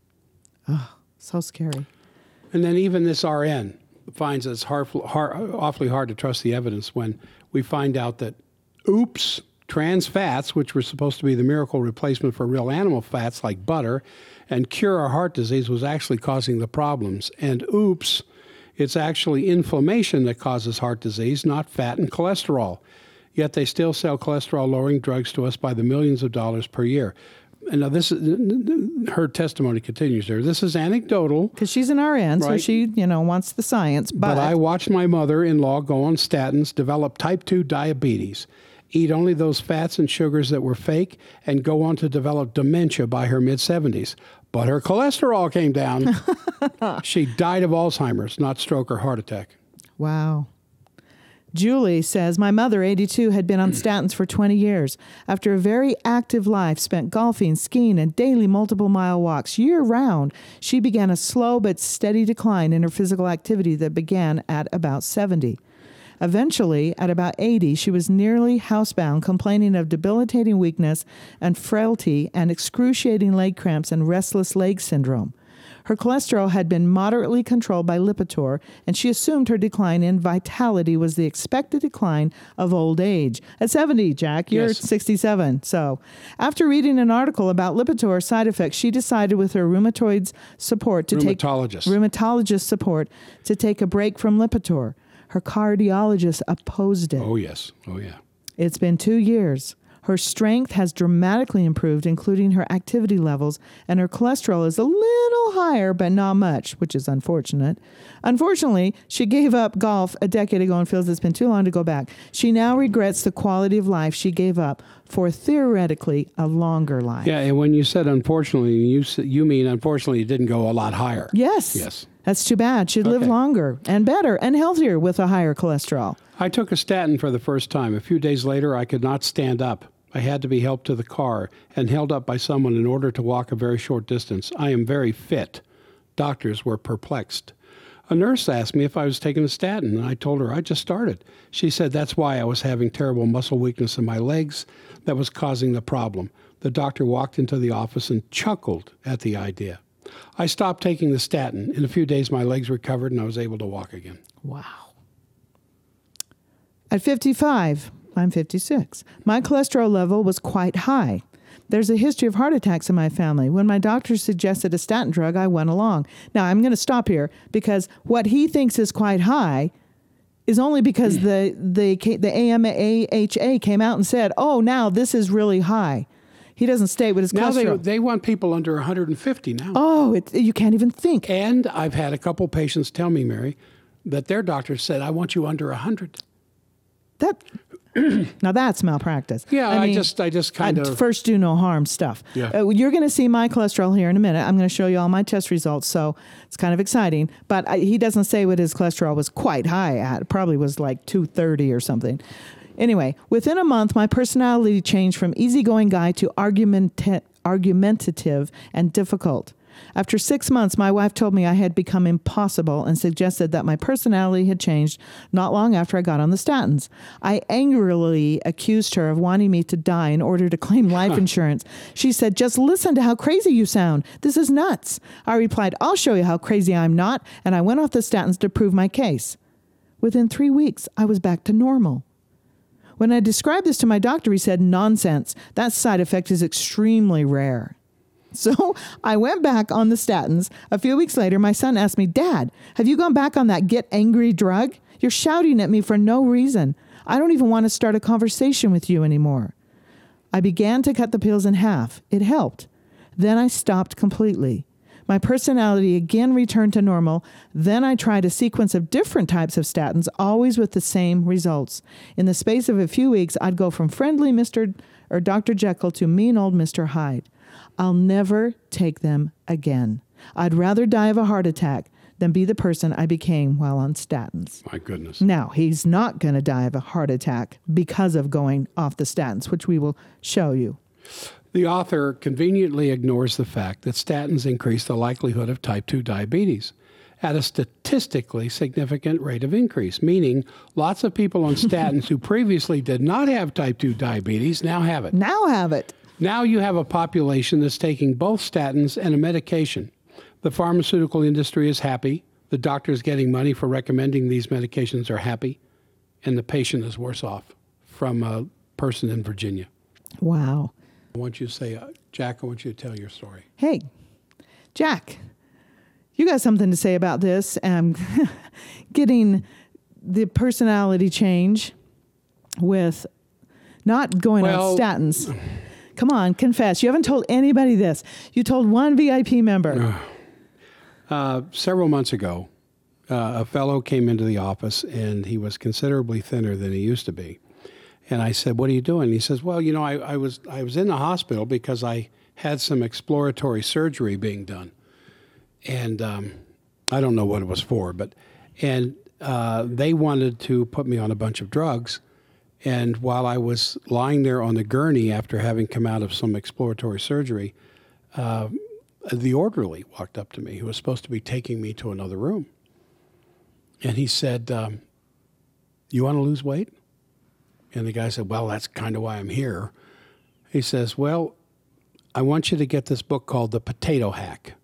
A: Oh, so scary.
B: And then even this RN finds it's hard, hard, awfully hard to trust the evidence when we find out that, oops, trans fats, which were supposed to be the miracle replacement for real animal fats like butter and cure our heart disease, was actually causing the problems. And oops, it's actually inflammation that causes heart disease, not fat and cholesterol yet they still sell cholesterol lowering drugs to us by the millions of dollars per year. And now this is her testimony continues there. This is anecdotal
A: because she's an RN, right? so she you know wants the science. But,
B: but I watched my mother-in-law go on statins, develop type two diabetes, eat only those fats and sugars that were fake, and go on to develop dementia by her mid seventies. But her cholesterol came down. *laughs* she died of Alzheimer's, not stroke or heart attack.
A: Wow. Julie says, My mother, 82, had been on *clears throat* statins for 20 years. After a very active life spent golfing, skiing, and daily multiple mile walks year round, she began a slow but steady decline in her physical activity that began at about 70. Eventually, at about 80, she was nearly housebound, complaining of debilitating weakness and frailty and excruciating leg cramps and restless leg syndrome. Her cholesterol had been moderately controlled by Lipitor, and she assumed her decline in vitality was the expected decline of old age. At 70, Jack, you're yes. 67. So, after reading an article about Lipitor side effects, she decided with her rheumatoid's support to
B: rheumatologist.
A: take rheumatologist support to take a break from Lipitor. Her cardiologist opposed it.
B: Oh yes. Oh yeah.
A: It's been 2 years. Her strength has dramatically improved, including her activity levels, and her cholesterol is a little higher, but not much, which is unfortunate. Unfortunately, she gave up golf a decade ago and feels it's been too long to go back. She now regrets the quality of life she gave up for theoretically a longer life.
B: Yeah, and when you said unfortunately, you you mean unfortunately it didn't go a lot higher.
A: Yes.
B: Yes.
A: That's too bad. She'd okay. live longer and better and healthier with a higher cholesterol.
B: I took a statin for the first time. A few days later, I could not stand up. I had to be helped to the car and held up by someone in order to walk a very short distance. I am very fit. Doctors were perplexed. A nurse asked me if I was taking a statin, and I told her I just started. She said that's why I was having terrible muscle weakness in my legs that was causing the problem. The doctor walked into the office and chuckled at the idea. I stopped taking the statin. In a few days, my legs recovered and I was able to walk again.
A: Wow. At 55, I'm 56, my cholesterol level was quite high. There's a history of heart attacks in my family. When my doctor suggested a statin drug, I went along. Now, I'm going to stop here because what he thinks is quite high is only because hmm. the, the, the AMAHA came out and said, oh, now this is really high. He doesn't state what his
B: Now they, they want people under 150 now.
A: oh, it, you can't even think.
B: And I've had a couple patients tell me, Mary, that their doctor said, I want you under 100.
A: That *clears throat* now that's malpractice.
B: Yeah, I,
A: mean,
B: just I just kind of
A: first do no harm stuff.
B: Yeah.
A: Uh, you're going to see my cholesterol here in a minute. I'm going to show you all my test results, so it's kind of exciting. But I, he doesn't say what his cholesterol was quite high at. It probably was like 230 or something. Anyway, within a month, my personality changed from easygoing guy to argumenta- argumentative and difficult. After six months, my wife told me I had become impossible and suggested that my personality had changed not long after I got on the statins. I angrily accused her of wanting me to die in order to claim *laughs* life insurance. She said, Just listen to how crazy you sound. This is nuts. I replied, I'll show you how crazy I'm not, and I went off the statins to prove my case. Within three weeks, I was back to normal. When I described this to my doctor, he said, Nonsense. That side effect is extremely rare. *laughs* So I went back on the statins. A few weeks later, my son asked me, Dad, have you gone back on that get angry drug? You're shouting at me for no reason. I don't even want to start a conversation with you anymore. I began to cut the pills in half. It helped. Then I stopped completely. My personality again returned to normal. Then I tried a sequence of different types of statins, always with the same results. In the space of a few weeks, I'd go from friendly Mr. or Dr. Jekyll to mean old Mr. Hyde. I'll never take them again. I'd rather die of a heart attack than be the person I became while on statins.
B: my goodness.
A: Now, he's not going to die of a heart attack because of going off the statins, which we will show you.
B: The author conveniently ignores the fact that statins increase the likelihood of type 2 diabetes at a statistically significant rate of increase, meaning lots of people on statins who previously did not have type 2 diabetes now have it.
A: Now have it.
B: Now you have a population that's taking both statins and a medication. The pharmaceutical industry is happy. The doctors getting money for recommending these medications are happy. And the patient is worse off from a person in Virginia.
A: Wow.
B: I want you to say, uh, Jack, I want you to tell your story.
A: Hey, Jack, you got something to say about this? Um, *laughs* getting the personality change with not going
B: Well-
A: on statins. Come on, confess. You haven't told anybody this. You told one VIP member. *sighs*
B: Uh, several months ago, uh, a fellow came into the office and he was considerably thinner than he used to be. And I said, "What are you doing?" He says, "Well, you know, I, I was I was in the hospital because I had some exploratory surgery being done, and um, I don't know what it was for, but and uh, they wanted to put me on a bunch of drugs." And while I was lying there on the gurney after having come out of some exploratory surgery, the orderly walked up to me who was supposed to be taking me to another room. And he said, um, You want to lose weight? And the guy said, Well, that's kind of why I'm here. He says, Well, I want you to get this book called The Potato Hack.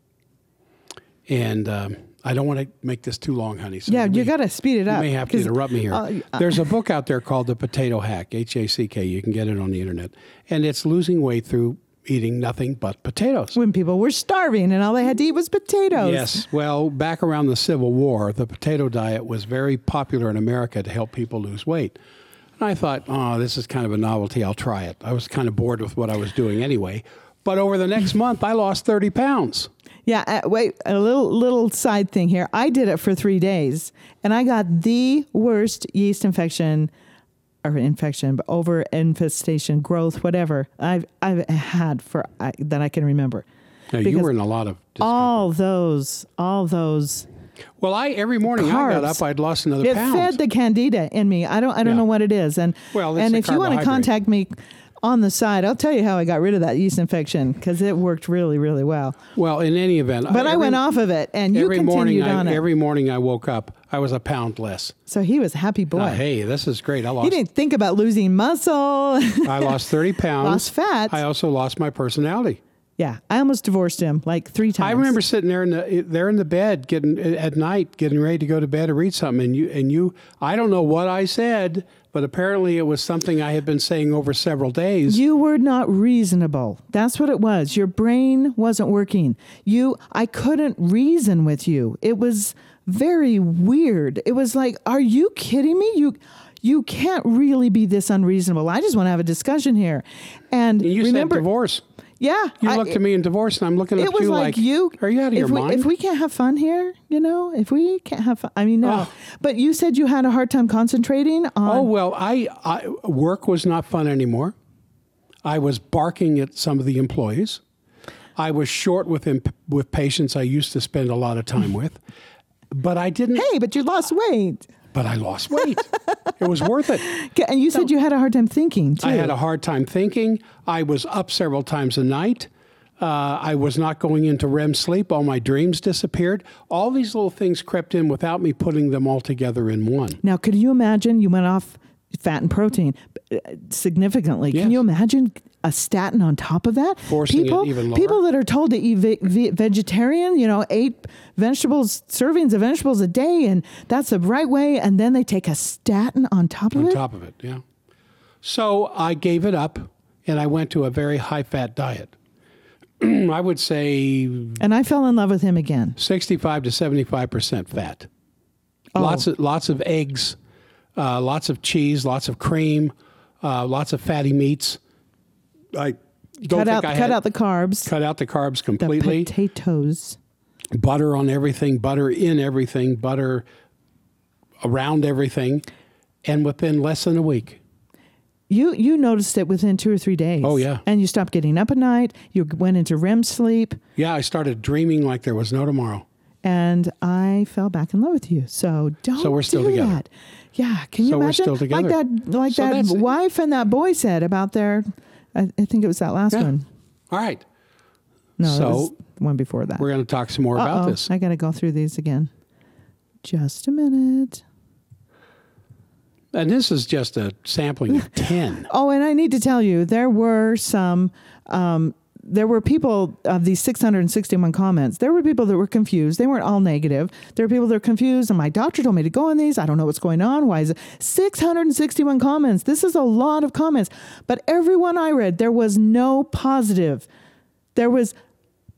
B: And um, I don't want to make this too long, honey. So
A: yeah,
B: you
A: you got to speed it up.
B: you may have to interrupt me here.
A: uh, uh,
B: There's a book out there called The Potato Hack, H A C K. You can get it on the internet. And it's losing weight through eating nothing but potatoes.
A: when people were starving and all they had to eat was potatoes.
B: Yes. Well, back around the Civil War, the potato diet was very popular in America to help people lose weight. And I thought, oh, this is kind of a novelty. I'll try it. I was kind of bored with what I was doing anyway. But over the next month, I lost 30 pounds.
A: Yeah, uh, wait, a little little side thing here. I did it for 3 days and I got the worst yeast infection or infection, but over infestation, growth, whatever I've I've had for I, that I can remember.
B: Now, you were in a lot of discomfort.
A: All those, all those.
B: well, I every morning I got up, I'd lost another
A: It
B: pound.
A: fed the candida in me. I don't I don't
B: Yeah.
A: know what it is. And
B: Well,
A: and if you want to contact me on the side, I'll tell you how I got rid of that yeast infection because it worked really really well.
B: well, in any event,
A: But I went off of it, and you
B: every
A: continued
B: I,
A: on it.
B: every morning I woke up, I was a pound less.
A: so he was a happy boy.
B: Ah, hey, this is great. I
A: He
B: lost.
A: didn't think about losing muscle. *laughs*
B: I lost 30 pounds.
A: Lost fat.
B: I also lost my personality.
A: Yeah, I almost divorced him like three times.
B: I remember sitting there in the there in the bed, getting at night, getting ready to go to bed to read something, and you and you. I don't know what I said, but apparently it was something I had been saying over several days.
A: You were not reasonable. That's what it was. Your brain wasn't working. You, I couldn't reason with you. It was very weird. It was like, are you kidding me? You, you can't really be this unreasonable. I just want to have a discussion here. And
B: you
A: remember,
B: said divorce.
A: Yeah,
B: You
A: I-
B: looked at me in divorce, and I'm looking at
A: it was
B: you
A: like, you.
B: Are you out of
A: if
B: your
A: we,
B: mind?
A: If we can't have fun here, you know, if we can't have fun, I mean, no.
B: Oh.
A: But you said you had a hard time concentrating on.
B: Oh well, I, I work was not fun anymore. I was barking at some of the employees. I was short with imp- with patients I used to spend a lot of time with, but I didn't.
A: Hey, but you lost weight.
B: But I lost weight. it was worth it. *laughs*
A: And you said you had a hard time thinking too.
B: I had a hard time thinking. I was up several times a night. Uh, I was not going into REM sleep. All my dreams disappeared. All these little things crept in without me putting them all together in one.
A: Now, could you imagine you went off fat and protein uh, significantly? Can you imagine a statin on top of that?
B: Forcing it
A: people,
B: even lower.
A: people that are told to eat ve- ve- vegetarian, you know, eight vegetables, servings of vegetables a day, and that's the right way, and then they take a statin on top of
B: on
A: it.
B: On top of it. Yeah. So I gave it up and I went to a very high fat diet. *clears throat* I would say
A: And I fell in love with him again.
B: 65 to 75% fat.
A: Oh.
B: Lots of lots of eggs, uh, lots of cheese, lots of cream, uh, lots of fatty meats. I don't
A: Cut
B: think
A: out,
B: I
A: cut out the carbs,
B: cut out the carbs
A: the
B: completely.
A: potatoes.
B: butter on everything, butter in everything, butter around everything, and within less than a week.
A: You you noticed it within two or three days.
B: Oh, yeah.
A: and you stopped getting up at night. You went into REM sleep.
B: Yeah, I started dreaming like there was no tomorrow.
A: and I fell back in love with you. So don't
B: So we're still
A: do
B: together.
A: that. Yeah, can you
B: So
A: imagine? Like that, like
B: So
A: that wife and that boy said about their. I, I think it was that last
B: Yeah.
A: one.
B: All right.
A: No,
B: So,
A: one before that.
B: We're going to talk some more about
A: Uh-oh,
B: this.
A: I got to go through these again. Just a minute.
B: And this is just a sampling of *laughs* 10.
A: Oh, and I need to tell you, there were some. Um, there were people of these 661 comments. There were people that were confused. They weren't all negative. There were people that were confused, and my doctor told me to go on these. I don't know what's going on. Why is it 661 comments? This is a lot of comments. But everyone I read, there was no positive. There was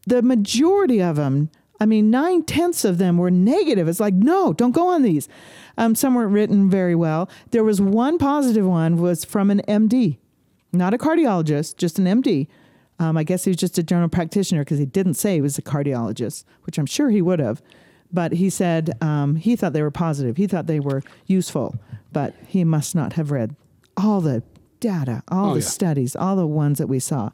A: the majority of them. I mean, nine tenths of them were negative. It's like, no, don't go on these. Um, some weren't written very well. There was one positive one was from an MD, not a cardiologist, just an MD. Um, I guess he was just a general practitioner because he didn't say he was a cardiologist, which I'm sure he would have. But he said um, he thought they were positive. He thought they were useful, but he must not have read all the data, all
B: Oh,
A: the
B: yeah.
A: studies, all the ones that we saw.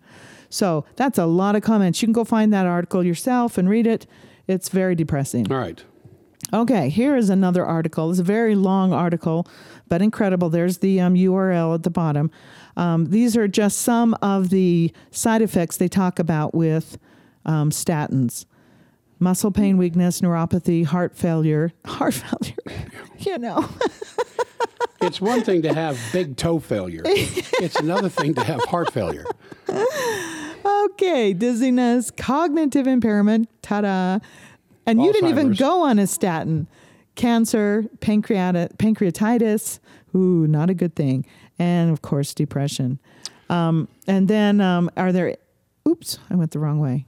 A: So that's a lot of comments. You can go find that article yourself and read it. It's very depressing.
B: All right.
A: Okay, here is another article. It's a very long article, but incredible. There's the um, URL at the bottom. Um, these are just some of the side effects they talk about with um, statins muscle pain, weakness, neuropathy, heart failure. *laughs* Heart failure, *laughs* you know. *laughs*
B: It's one thing to have big toe failure, it's another thing to have heart failure.
A: Okay, dizziness, cognitive impairment, ta-da. And you didn't even go on a statin. Cancer, pancreati- pancreatitis, ooh, not a good thing. And of course, depression. Um, and then um, are there, oops, I went the wrong way.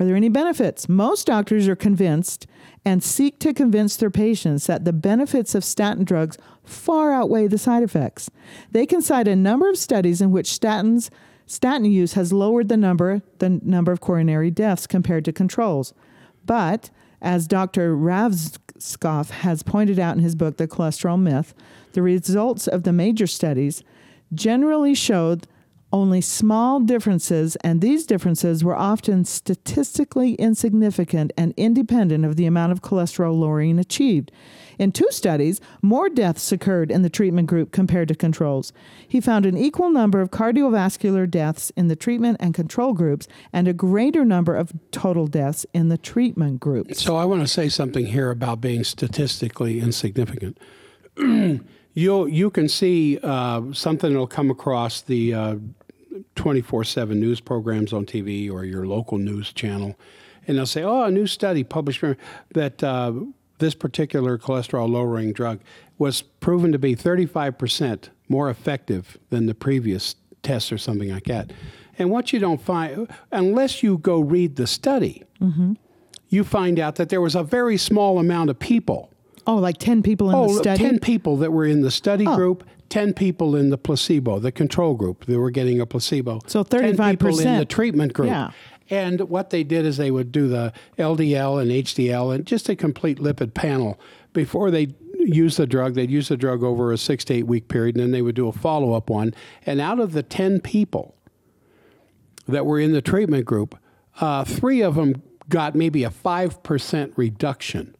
A: Are there any benefits? Most doctors are convinced and seek to convince their patients that the benefits of statin drugs far outweigh the side effects. They can cite a number of studies in which statins statin use has lowered the number the number of coronary deaths compared to controls. But as Dr. Ravnskov has pointed out in his book The Cholesterol Myth, the results of the major studies generally showed only small differences, and these differences were often statistically insignificant and independent of the amount of cholesterol lowering achieved. In two studies, more deaths occurred in the treatment group compared to controls. He found an equal number of cardiovascular deaths in the treatment and control groups and a greater number of total deaths in the treatment groups.
B: So I want to say something here about being statistically insignificant. *clears throat* you you can see uh, something that'll come across the uh, 24 7 news programs on TV or your local news channel, and they'll say, oh, a new study published that uh, this particular cholesterol lowering drug was proven to be 35% more effective than the previous test or something like that. And what you don't find, unless you go read the study, mm-hmm. you find out that there was a very small amount of people.
A: Oh, like 10 people in
B: oh,
A: the study?
B: 10 people that were in the study oh. group, 10 people in the placebo, the control group. They were getting a placebo.
A: So 35%.
B: 10 people in the treatment group.
A: Yeah.
B: And what they did is they would do the LDL and HDL and just a complete lipid panel before they use the drug. They'd use the drug over a six to eight week period, and then they would do a follow up one. And out of the 10 people that were in the treatment group, uh, three of them got maybe a 5% reduction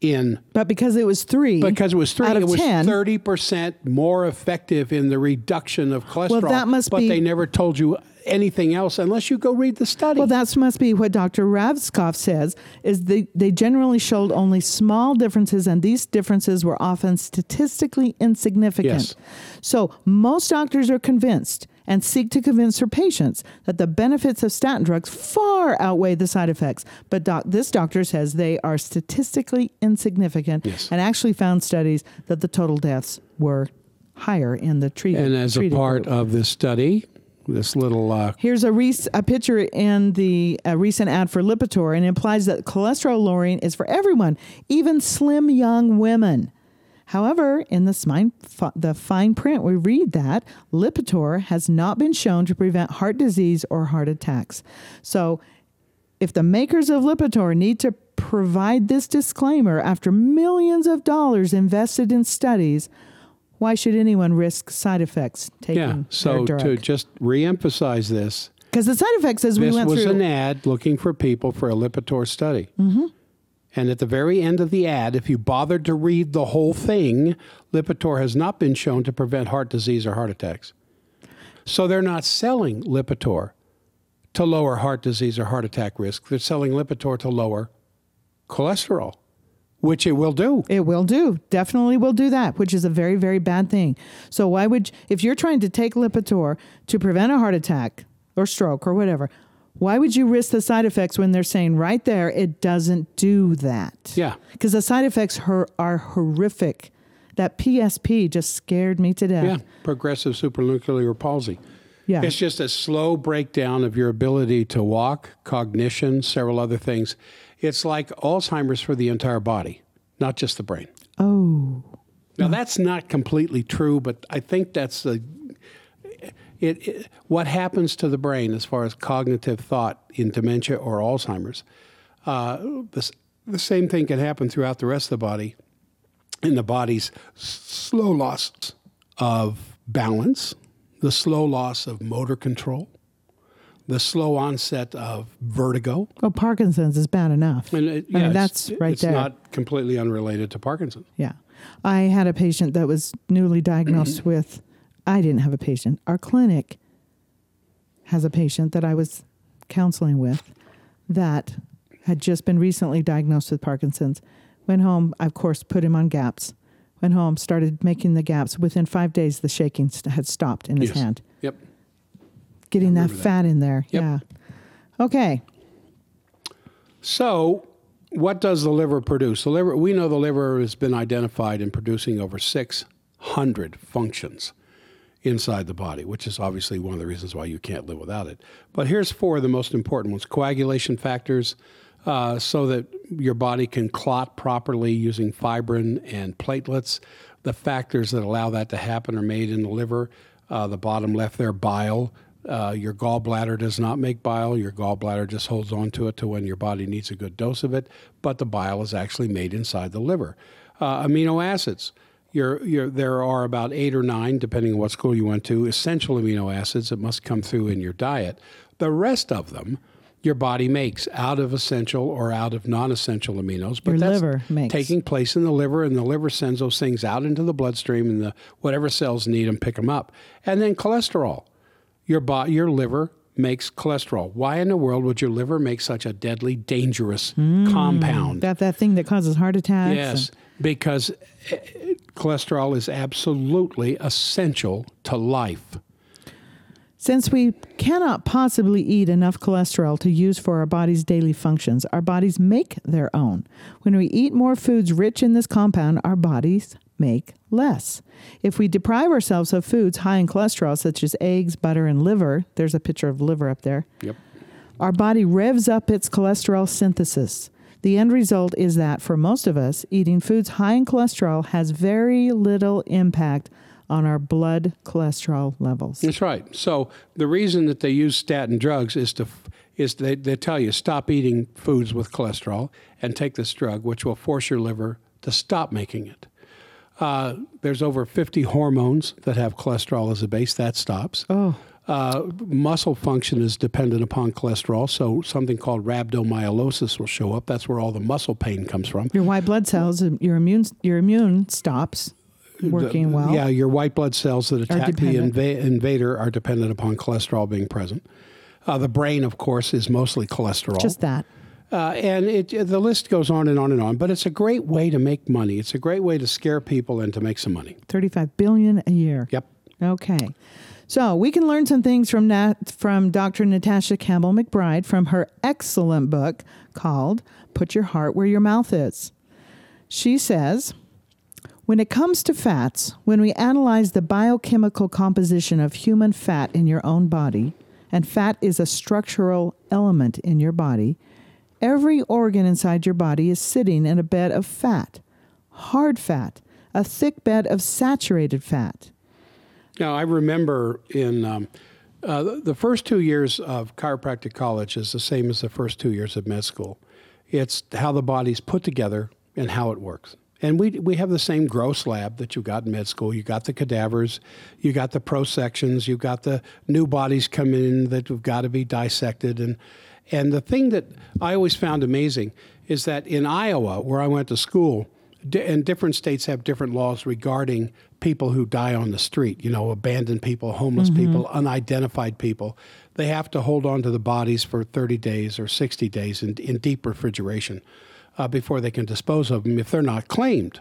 B: in.
A: But because it was three
B: because it was three
A: out of
B: it was
A: 10,
B: 30% more effective in the reduction of cholesterol
A: well, that must
B: but
A: be,
B: they never told you anything else unless you go read the study.
A: Well that must be what dr Ravnskov says is they, they generally showed only small differences and these differences were often statistically insignificant.
B: Yes.
A: so most doctors are convinced and seek to convince her patients that the benefits of statin drugs far outweigh the side effects. But doc, this doctor says they are statistically insignificant
B: yes.
A: and actually found studies that the total deaths were higher in the treated.
B: And as a part
A: group.
B: of this study, this little uh,
A: here's a, rec- a picture in the recent ad for Lipitor, and implies that cholesterol lowering is for everyone, even slim young women. However, in the, fine, the fine print, we read that Lipitor has not been shown to prevent heart disease or heart attacks. So, if the makers of Lipitor need to provide this disclaimer after millions of dollars invested in studies, why should anyone risk side effects taking
B: yeah, so to just reemphasize this,
A: because the side effects, as we went
B: through,
A: this
B: was an ad looking for people for a Lipitor study.
A: Mm-hmm.
B: And at the very end of the ad, if you bothered to read the whole thing, Lipitor has not been shown to prevent heart disease or heart attacks. So they're not selling Lipitor to lower heart disease or heart attack risk. They're selling Lipitor to lower cholesterol, which it will do.
A: It will do. Definitely will do that, which is a very, very bad thing. So why would, if you're trying to take Lipitor to prevent a heart attack or stroke or whatever, why would you risk the side effects when they're saying right there it doesn't do that?
B: Yeah.
A: Because the side effects are, are horrific. That PSP just scared me to death.
B: Yeah, progressive supranuclear palsy.
A: Yeah.
B: It's just a slow breakdown of your ability to walk, cognition, several other things. It's like Alzheimer's for the entire body, not just the brain.
A: Oh.
B: Now, that's not completely true, but I think that's the it, it, what happens to the brain as far as cognitive thought in dementia or Alzheimer's. Uh, the, the same thing can happen throughout the rest of the body in the body's slow loss of balance, the slow loss of motor control, the slow onset of vertigo.
A: Well, Parkinson's is bad enough.
B: And it, yeah,
A: I mean, that's right
B: it's
A: there.
B: It's not completely unrelated to Parkinson's.
A: Yeah. I had a patient that was newly diagnosed *clears throat* with I didn't have a patient. Our clinic has a patient that I was counseling with that had just been recently diagnosed with Parkinson's. Went home, I of course, put him on GAPS. Went home, started making the GAPS. Within five days, the shaking had stopped in his
B: yes.
A: hand.
B: Yep.
A: Getting that,
B: that
A: fat in there.
B: Yep.
A: Yeah. Okay.
B: So, what does the liver produce? The liver, we know the liver has been identified in producing over 600 functions inside the body, which is obviously one of the reasons why you can't live without it. But here's four of the most important ones coagulation factors, uh, so that your body can clot properly using fibrin and platelets. The factors that allow that to happen are made in the liver. Uh, the bottom left there, bile. Uh, your gallbladder does not make bile. Your gallbladder just holds on to it to when your body needs a good dose of it. But the bile is actually made inside the liver. Uh, amino acids you're, you're, there are about eight or nine, depending on what school you went to, essential amino acids that must come through in your diet. The rest of them, your body makes out of essential or out of non-essential aminos,
A: but your that's liver makes.
B: taking place in the liver, and the liver sends those things out into the bloodstream, and the whatever cells need them pick them up. And then cholesterol, your bo- your liver makes cholesterol. Why in the world would your liver make such a deadly, dangerous mm, compound?
A: That that thing that causes heart attacks.
B: Yes, and- because eh, cholesterol is absolutely essential to life.
A: Since we cannot possibly eat enough cholesterol to use for our body's daily functions, our bodies make their own. When we eat more foods rich in this compound, our bodies make less. If we deprive ourselves of foods high in cholesterol, such as eggs, butter, and liver, there's a picture of liver up there,
B: Yep.
A: our body revs up its cholesterol synthesis. The end result is that for most of us, eating foods high in cholesterol has very little impact on our blood cholesterol levels.
B: That's right. So the reason that they use statin drugs is to is they, they tell you stop eating foods with cholesterol and take this drug, which will force your liver to stop making it. Uh, there's over 50 hormones that have cholesterol as a base. That stops.
A: Oh,
B: Uh, muscle function is dependent upon cholesterol, so something called rhabdomyolysis will show up. That's where all the muscle pain comes from.
A: your white blood cells, your immune, your immune stops working
B: The-
A: well.
B: Yeah, your white blood cells that attack the inva- invader are dependent upon cholesterol being present. Uh, the brain, of course, is mostly cholesterol.
A: Just that.
B: Uh, and it, the list goes on and on and on. But it's a great way to make money. It's a great way to scare people and to make some money.
A: 35 billion a year.
B: Yep.
A: Okay. So we can learn some things from Nat, from Dr. Natasha Campbell McBride from her excellent book called Put Your Heart Where Your Mouth Is. She says, when it comes to fats, when we analyze the biochemical composition of human fat in your own body, and fat is a structural element in your body, every organ inside your body is sitting in a bed of fat, hard fat, a thick bed of saturated fat.
B: Now, I remember in um, uh, the- first two years of chiropractic college is the same as the first two years of med school. It's how the body's put together and how it works. And we, we have the same gross lab that you got in med school. You got the cadavers, you got the prosections, you got the new bodies come in that have got to be dissected. And, and the thing that I always found amazing is that in Iowa, where I went to school, and different states have different laws regarding people who die on the street, you know, abandoned people, homeless people, unidentified people. They have to hold on to the bodies for 30 days or 60 days in, in deep refrigeration uh, before they can dispose of them if they're not claimed.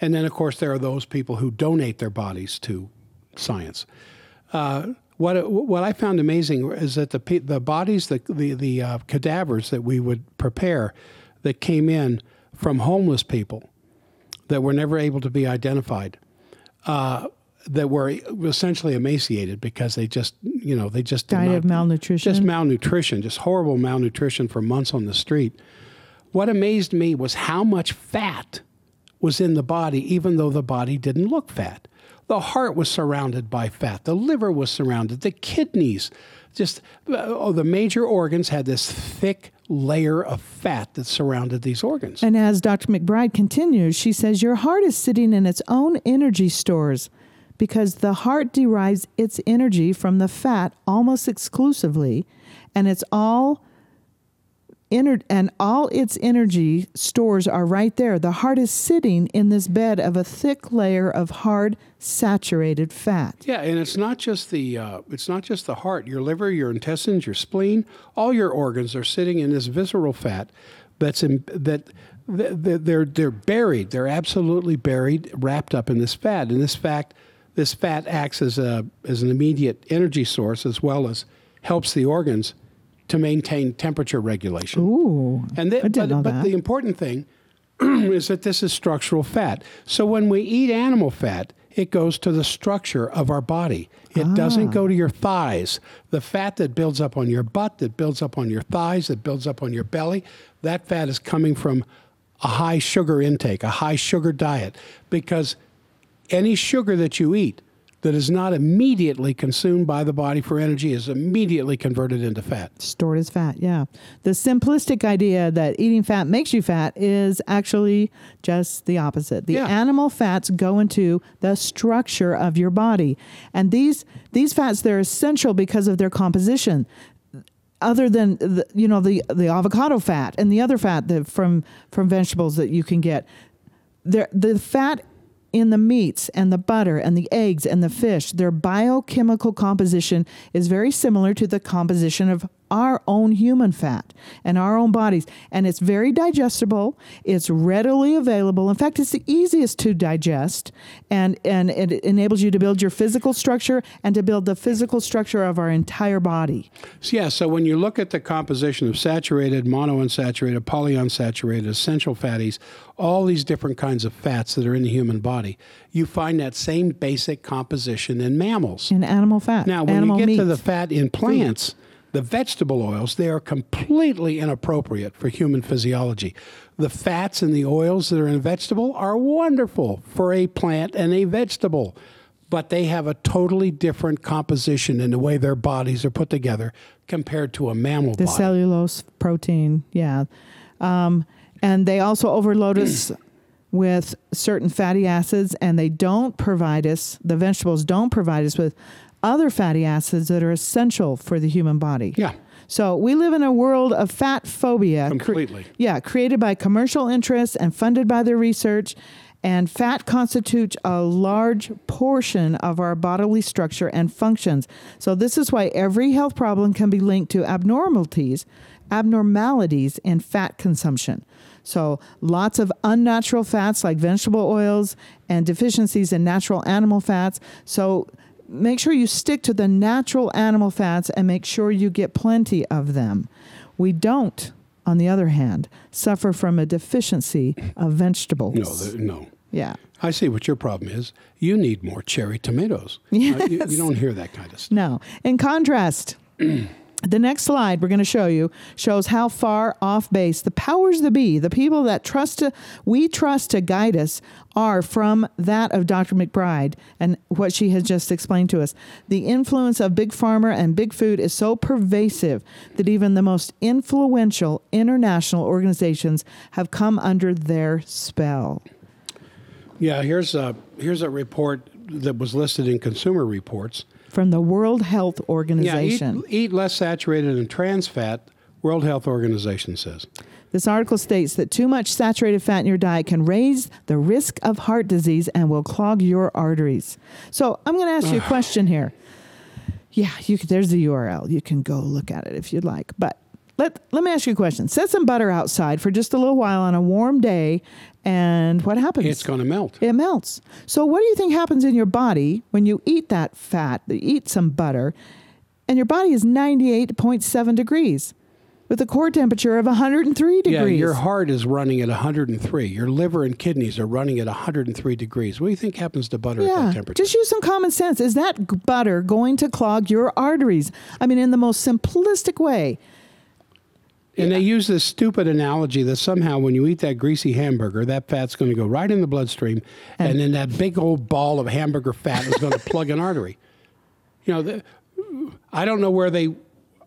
B: And then, of course, there are those people who donate their bodies to science. Uh, what what I found amazing is that the the bodies, the the, the uh, cadavers that we would prepare, that came in from homeless people, that were never able to be identified, uh, that were essentially emaciated because they just you know they just
A: died
B: not-
A: of malnutrition.
B: just malnutrition, just horrible malnutrition for months on the street. What amazed me was how much fat was in the body, even though the body didn't look fat. The heart was surrounded by fat. The liver was surrounded. The kidneys, just oh, the major organs had this thick layer of fat that surrounded these organs.
A: And as Dr. McBride continues, she says your heart is sitting in its own energy stores because the heart derives its energy from the fat almost exclusively, and it's all ener- and all its energy stores are right there. The heart is sitting in this bed of a thick layer of hard saturated fat.
B: Yeah, and it's not just the uh, it's not just the heart. Your liver, your intestines, your spleen, all your organs are sitting in this visceral fat that's in, that th- th- they're they're buried. They're absolutely buried, wrapped up in this fat. And this fact, this fat acts as a as an immediate energy source as well as helps the organs to maintain temperature regulation.
A: Ooh,
B: And the,
A: I didn't
B: but,
A: know
B: but
A: that.
B: the important thing *clears throat* is that this is structural fat. So when we eat animal fat, it goes to the structure of our body. It doesn't go ah. to your thighs. The fat that builds up on your butt, that builds up on your thighs, that builds up on your belly, that fat is coming from a high sugar intake, a high sugar diet, because any sugar that you eat that is not immediately consumed by the body for energy is immediately converted into fat.
A: stored as fat. Yeah. The simplistic idea that eating fat makes you fat is actually just the opposite. The
B: Yeah.
A: animal fats go into the structure of your body. And these these fats they're essential because of their composition. Other than the, you know the the avocado fat and the other fat that from from vegetables that you can get. There the fat in the meats and the butter and the eggs and the fish, their biochemical composition is very similar to the composition of our own human fat and our own bodies. And it's very digestible, it's readily available. In fact, it's the easiest to digest, and, and it enables you to build your physical structure and to build the physical structure of our entire body.
B: So, yeah, so when you look at the composition of saturated, monounsaturated, polyunsaturated, essential fatties, all these different kinds of fats that are in the human body, you find that same basic composition in mammals.
A: In animal fat.
B: Now, when you get
A: meat.
B: to the fat in plants, the vegetable oils, they are completely inappropriate for human physiology. The fats and the oils that are in a vegetable are wonderful for a plant and a vegetable, but they have a totally different composition in the way their bodies are put together compared to a mammal body.
A: the
B: body.
A: cellulose protein, yeah. Um, and they also overload us *clears throat* with certain fatty acids, and they don't provide us, the vegetables don't provide us with other fatty acids that are essential for the human body.
B: yeah,
A: So we live in a world of fat phobia. cre-
B: completely.
A: yeah, created by commercial interests and funded by their research. And fat constitutes a large portion of our bodily structure and functions. So, this is why every health problem can be linked to abnormalities, abnormalities in fat consumption. So, lots of unnatural fats like vegetable oils and deficiencies in natural animal fats. So, make sure you stick to the natural animal fats and make sure you get plenty of them. We don't, on the other hand, suffer from a deficiency of vegetables.
B: No, no.
A: yeah.
B: I see what your problem is. You need more cherry tomatoes. *laughs* Uh, you, you don't hear that kind of stuff.
A: No. In contrast, *clears throat* the next slide we're going to show you shows how far off base the powers that be, the people that trust to, we trust to guide us, are from that of Dr. McBride and what she has just explained to us. The influence of big pharma and big food is so pervasive that even the most influential international organizations have come under their spell.
B: Yeah, here's a here's a report that was listed in Consumer Reports.
A: From the World Health Organization.
B: Yeah, eat, eat less saturated and trans fat. World Health Organization says.
A: This article states that too much saturated fat in your diet can raise the risk of heart disease and will clog your arteries. So I'm going to ask you a *sighs* question here. Yeah, you there's the URL. You can go look at it if you'd like. But let, let me ask you a question. Set some butter outside for just a little while on a warm day, and what happens?
B: It's going to melt.
A: it melts. So, what do you think happens in your body when you eat that fat, you eat some butter, and your body is 98.7 degrees with a core temperature of 103 degrees?
B: Yeah, your heart is running at 103. Your liver and kidneys are running at 103 degrees. What do you think happens to butter at that temperature?
A: just use some common sense. Is that butter going to clog your arteries? I mean, in the most simplistic way.
B: And they use this stupid analogy that somehow when you eat that greasy hamburger, that fat's going to go right in the bloodstream, and, then that big old ball of hamburger fat is going to plug an artery. You know, the, I don't know where they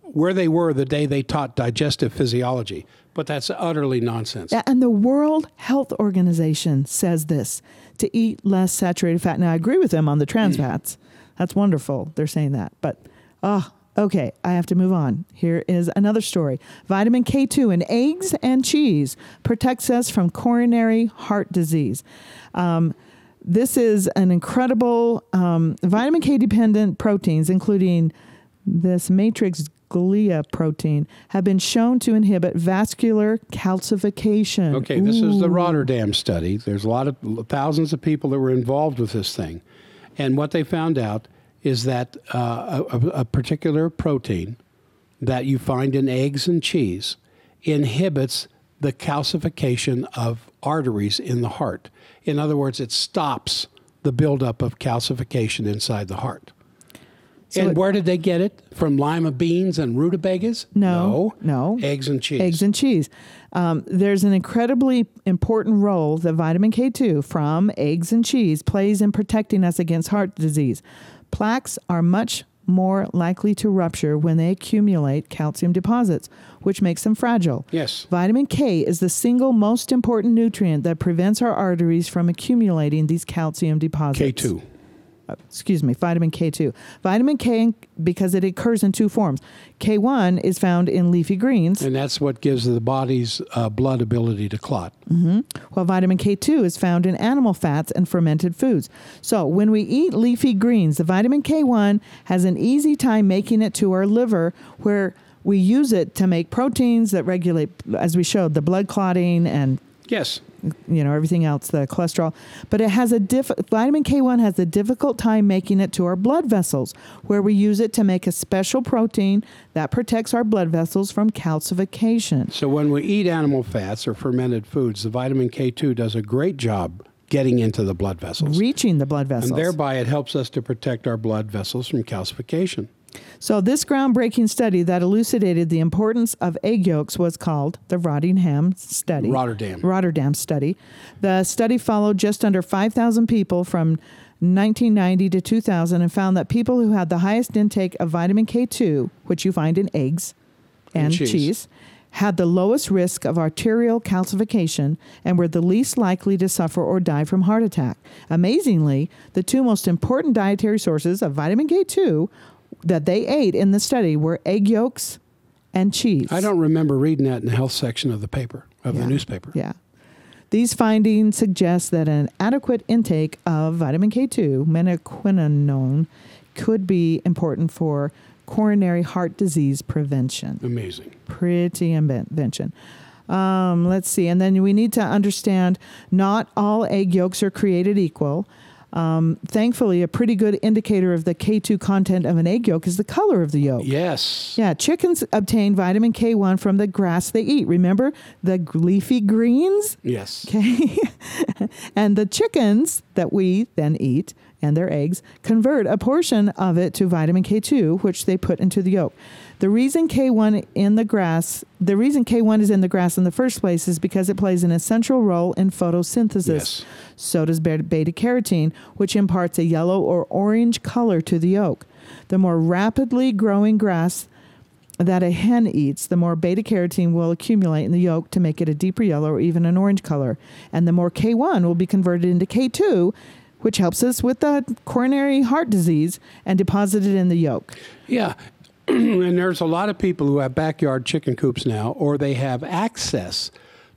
B: where they were the day they taught digestive physiology, but that's utterly nonsense.
A: Yeah, And the World Health Organization says this to eat less saturated fat. Now, I agree with them on the trans mm. fats. That's wonderful. They're saying that. But, oh, okay, I have to move on. Here is another story. Vitamin K2 in eggs and cheese protects us from coronary heart disease. Um, this is an incredible um, vitamin K dependent proteins, including this matrix Gla protein, have been shown to inhibit vascular calcification.
B: Okay, this is the Rotterdam study. There's a lot of thousands of people that were involved with this thing, and what they found out is that uh, a, a particular protein that you find in eggs and cheese inhibits the calcification of arteries in the heart. In other words, it stops the buildup of calcification inside the heart.
A: So
B: and
A: it-
B: where did they get it? From lima beans and rutabagas?
A: No, no.
B: Eggs and cheese.
A: eggs and cheese. Um, there's an incredibly important role that vitamin K2 from eggs and cheese plays in protecting us against heart disease. Plaques are much more likely to rupture when they accumulate calcium deposits, which makes them fragile.
B: Yes.
A: Vitamin K is the single most important nutrient that prevents our arteries from accumulating these calcium deposits
B: K2.
A: Excuse me, vitamin K2. Vitamin K, because it occurs in two forms. K1 is found in leafy greens,
B: And that's what gives the body's uh, blood ability to clot.
A: while vitamin K2 is found in animal fats and fermented foods. So when we eat leafy greens, the vitamin K1 has an easy time making it to our liver where we use it to make proteins that regulate, as we showed, the blood clotting and
B: Yes.
A: You know everything else the cholesterol but it has a diff vitamin k1 has a difficult time making it to our blood vessels where we use it to make a special protein that protects our blood vessels from calcification
B: So when we eat animal fats or fermented foods, the vitamin K2 does a great job getting into the blood vessels.
A: reaching the blood vessels
B: and thereby it helps us to protect our blood vessels from calcification.
A: So this groundbreaking study that elucidated the importance of egg yolks was called the Rotterdam study
B: Rotterdam.
A: Rotterdam study. The study followed just under 5,000 people from 1990 to 2000 and found that people who had the highest intake of vitamin K2, which you find in eggs and,
B: And cheese.
A: cheese. had the lowest risk of arterial calcification and were the least likely to suffer or die from heart attack. Amazingly, the two most important dietary sources of vitamin K2 that they ate in the study were egg yolks and cheese.
B: I don't remember reading that in the health section of the paper, of
A: Yeah.
B: the newspaper.
A: Yeah. These findings suggest that an adequate intake of vitamin K2, menaquinone, could be important for coronary heart disease prevention.
B: Amazing.
A: Pretty invention. Um, let's see. And then we need to understand not all egg yolks are created equal. Um, thankfully, a pretty good indicator of the K2 content of an egg yolk is the color of the yolk.
B: Yes.
A: Yeah, chickens obtain vitamin K1 from the grass they eat. Remember the leafy greens?
B: Yes. *laughs*
A: Okay. and the chickens that we then eat and their eggs convert a portion of it to vitamin K2, which they put into the yolk. The reason K1 in the grass, the reason K1 is in the grass in the first place is because it plays an essential role in photosynthesis.
B: Yes.
A: So does beta carotene, which imparts a yellow or orange color to the yolk. The more rapidly growing grass that a hen eats, the more beta carotene will accumulate in the yolk to make it a deeper yellow or even an orange color. And the more K1 will be converted into K2, which helps us with the coronary heart disease and deposited in the yolk.
B: Yeah. *clears throat* and there's a lot of people who have backyard chicken coops now, or they have access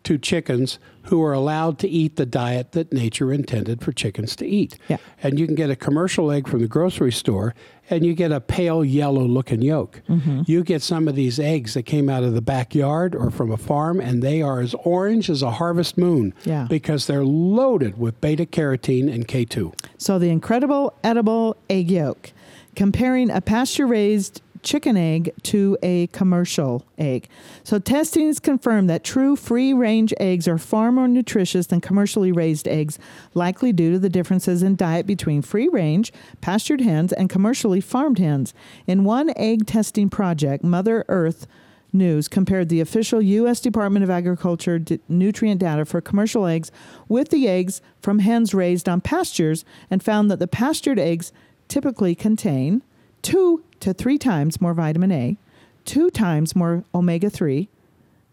B: to chickens who are allowed to eat the diet that nature intended for chickens to eat.
A: Yeah.
B: And you can get a commercial egg from the grocery store and you get a pale yellow looking yolk.
A: Mm-hmm.
B: You get some of these eggs that came out of the backyard or from a farm and they are as orange as a harvest moon
A: Yeah.
B: because they're loaded with beta carotene and K2.
A: So the incredible edible egg yolk, comparing a pasture raised chicken egg to a commercial egg. So testing has confirmed that true free range eggs are far more nutritious than commercially raised eggs, likely due to the differences in diet between free range, pastured hens, and commercially farmed hens. In one egg testing project, Mother Earth News compared the official U.S. Department of Agriculture d- nutrient data for commercial eggs with the eggs from hens raised on pastures and found that the pastured eggs typically contain two to three times more vitamin A, two times more omega 3,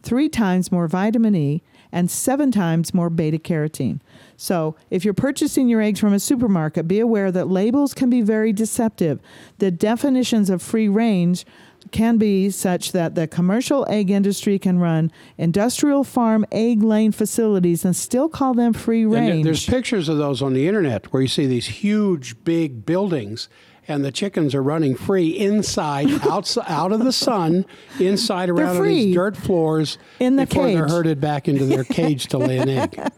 A: three times more vitamin E, and seven times more beta carotene. So, if you're purchasing your eggs from a supermarket, be aware that labels can be very deceptive. The definitions of free range can be such that the commercial egg industry can run industrial farm egg laying facilities and still call them free
B: And
A: range.
B: there's pictures of those on the internet where you see these huge, big buildings, and the chickens are running free inside, *laughs* outside, out of the sun, inside around on these dirt floors
A: in the
B: before they're herded back into their *laughs* cage to lay an egg.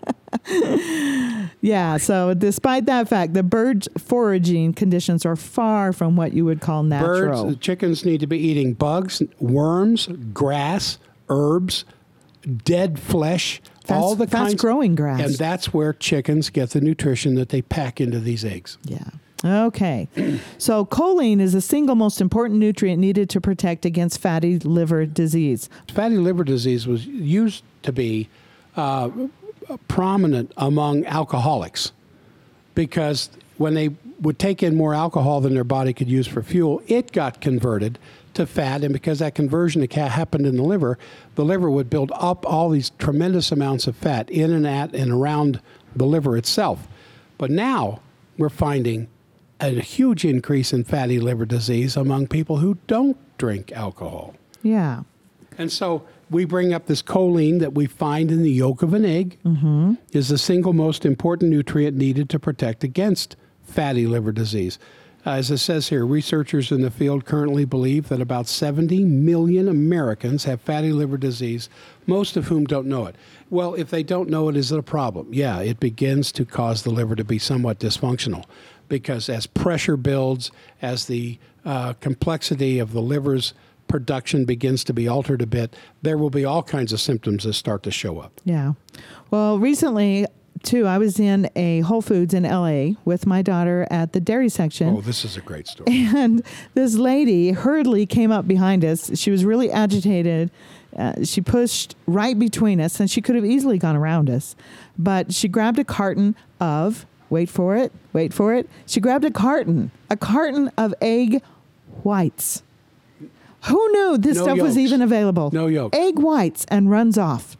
A: Yeah, so despite that fact, the bird foraging conditions are far from what you would call natural.
B: Birds, the chickens need to be eating bugs, worms, grass, herbs, dead flesh,
A: Fast-
B: all the kinds
A: fast-growing grass.
B: and that's where chickens get the nutrition that they pack into these eggs.
A: Yeah. Okay. *clears throat* so choline is the single most important nutrient needed to protect against fatty liver disease.
B: Fatty liver disease was used to be uh, prominent among alcoholics because when they would take in more alcohol than their body could use for fuel, it got converted to fat. And because that conversion happened in the liver, the liver would build up all these tremendous amounts of fat in and at and around the liver itself. But now we're finding a huge increase in fatty liver disease among people who don't drink alcohol.
A: Yeah.
B: And so we bring up this choline that we find in the yolk of an egg mm-hmm. is the single most important nutrient needed to protect against fatty liver disease. Uh, as it says here, researchers in the field currently believe that about 70 million Americans have fatty liver disease, most of whom don't know it. Well, if they don't know it, is it a problem? Yeah, it begins to cause the liver to be somewhat dysfunctional because as pressure builds, as the uh, complexity of the liver's production begins to be altered a bit, there will be all kinds of symptoms that start to show up.
A: Yeah. Well, recently, too, I was in a Whole Foods in LA with my daughter at the dairy section.
B: Oh, this is a great story. *laughs*
A: And this lady hurriedly came up behind us. She was really agitated. Uh, she pushed right between us, and she could have easily gone around us. But she grabbed a carton of, wait for it, wait for it. She grabbed a carton, a carton of egg whites. Who knew this
B: No
A: stuff was even available?
B: No yolks.
A: Egg whites and runs off.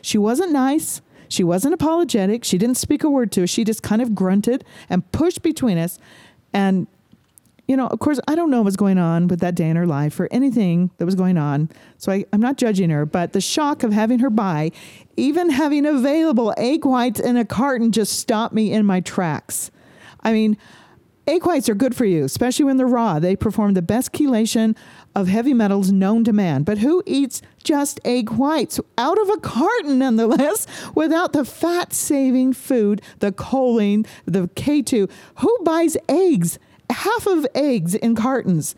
A: She wasn't nice. She wasn't apologetic. She didn't speak a word to us. She just kind of grunted and pushed between us. And, you know, of course, I don't know what's going on with that day in her life or anything that was going on. So I, I'm not judging her, but the shock of having her buy, even having available egg whites in a carton, just stopped me in my tracks. I mean, Egg whites are good for you, especially when they're raw. They perform the best chelation of heavy metals known to man. But who eats just egg whites out of a carton, nonetheless, *laughs* without the fat saving food, the choline, the K2? Who buys eggs? Half of eggs in cartons.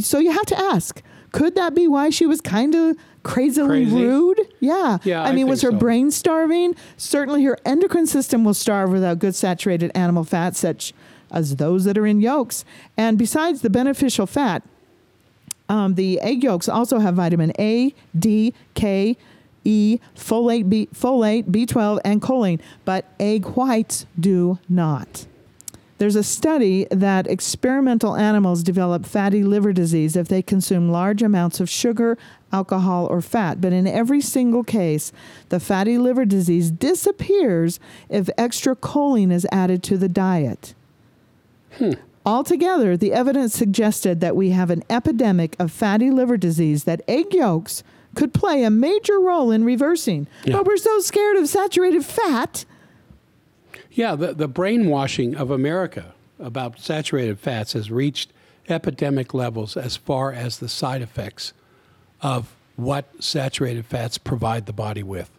A: So you have to ask could that be why she was kind of crazily
B: Crazy?
A: rude? Yeah.
B: Yeah,
A: I
B: I
A: mean, was her
B: so.
A: brain starving? Certainly her endocrine system will starve without good saturated animal fats, such as those that are in yolks. And besides the beneficial fat, um, the egg yolks also have vitamin A, D, K, E, folate, B, folate, B12, and choline, but egg whites do not. There's a study that experimental animals develop fatty liver disease if they consume large amounts of sugar, alcohol, or fat. But in every single case, the fatty liver disease disappears if extra choline is added to the diet. Hmm. Altogether, the evidence suggested that we have an epidemic of fatty liver disease that egg yolks could play a major role in reversing.
B: Yeah.
A: But we're so scared of saturated fat.
B: Yeah, the, the brainwashing of America about saturated fats has reached epidemic levels as far as the side effects of what saturated fats provide the body with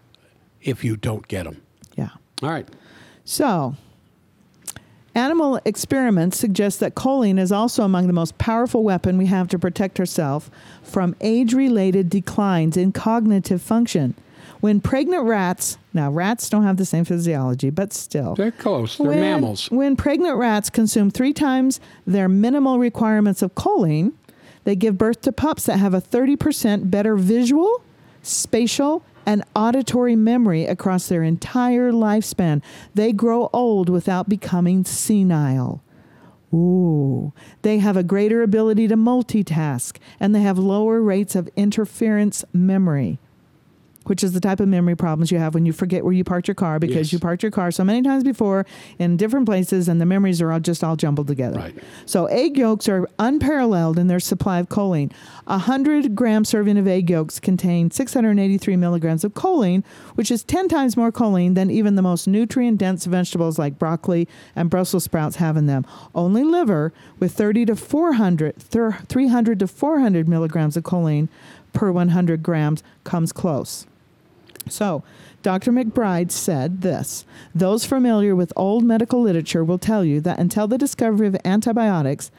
B: if you don't get them.
A: Yeah.
B: All right.
A: So, animal experiments suggest that choline is also among the most powerful weapon we have to protect ourselves from age-related declines in cognitive function. When pregnant rats, now rats don't have the same physiology, but still.
B: They're close. They're
A: when,
B: mammals.
A: When pregnant rats consume three times their minimal requirements of choline, they give birth to pups that have a 30% better visual, spatial, and auditory memory across their entire lifespan. They grow old without becoming senile. Ooh, they have a greater ability to multitask and they have lower rates of interference memory which is the type of memory problems you have when you forget where you parked your car because
B: Yes.
A: you parked your car so many times before in different places and the memories are all just all jumbled together.
B: Right.
A: So egg yolks are unparalleled in their supply of choline. A 100 gram serving of egg yolks contain 683 milligrams of choline, which is 10 times more choline than even the most nutrient dense vegetables like broccoli and Brussels sprouts have in them. Only liver with 30 to 400, 300 to 400 milligrams of choline per 100 grams comes close. So, Dr. McBride said this Those familiar with old medical literature will tell you that until the discovery of antibiotics,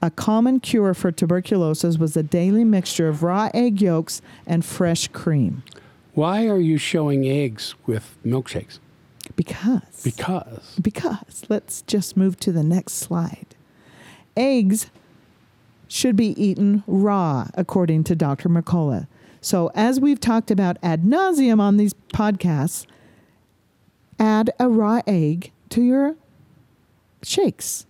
A: a common cure for tuberculosis was a daily mixture of raw egg yolks and fresh cream.
B: Why are you showing eggs with milkshakes?
A: Because.
B: Because.
A: Because. Let's just move to the next slide. Eggs should be eaten raw, according to Dr. McCullough. So, as we've talked about ad nauseum on these podcasts, add a raw egg to your shakes.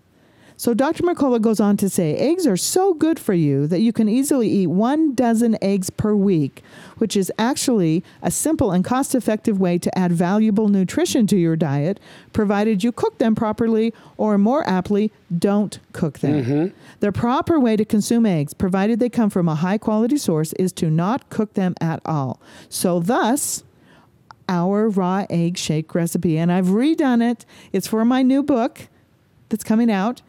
A: So, Dr. McCullough goes on to say eggs are so good for you that you can easily eat one dozen eggs per week, which is actually a simple and cost effective way to add valuable nutrition to your diet, provided you cook them properly, or more aptly, don't cook them. Mm-hmm. The proper way to consume eggs, provided they come from a high quality source, is to not cook them at all. So, thus, our raw egg shake recipe. And I've redone it. It's for my new book that's coming out.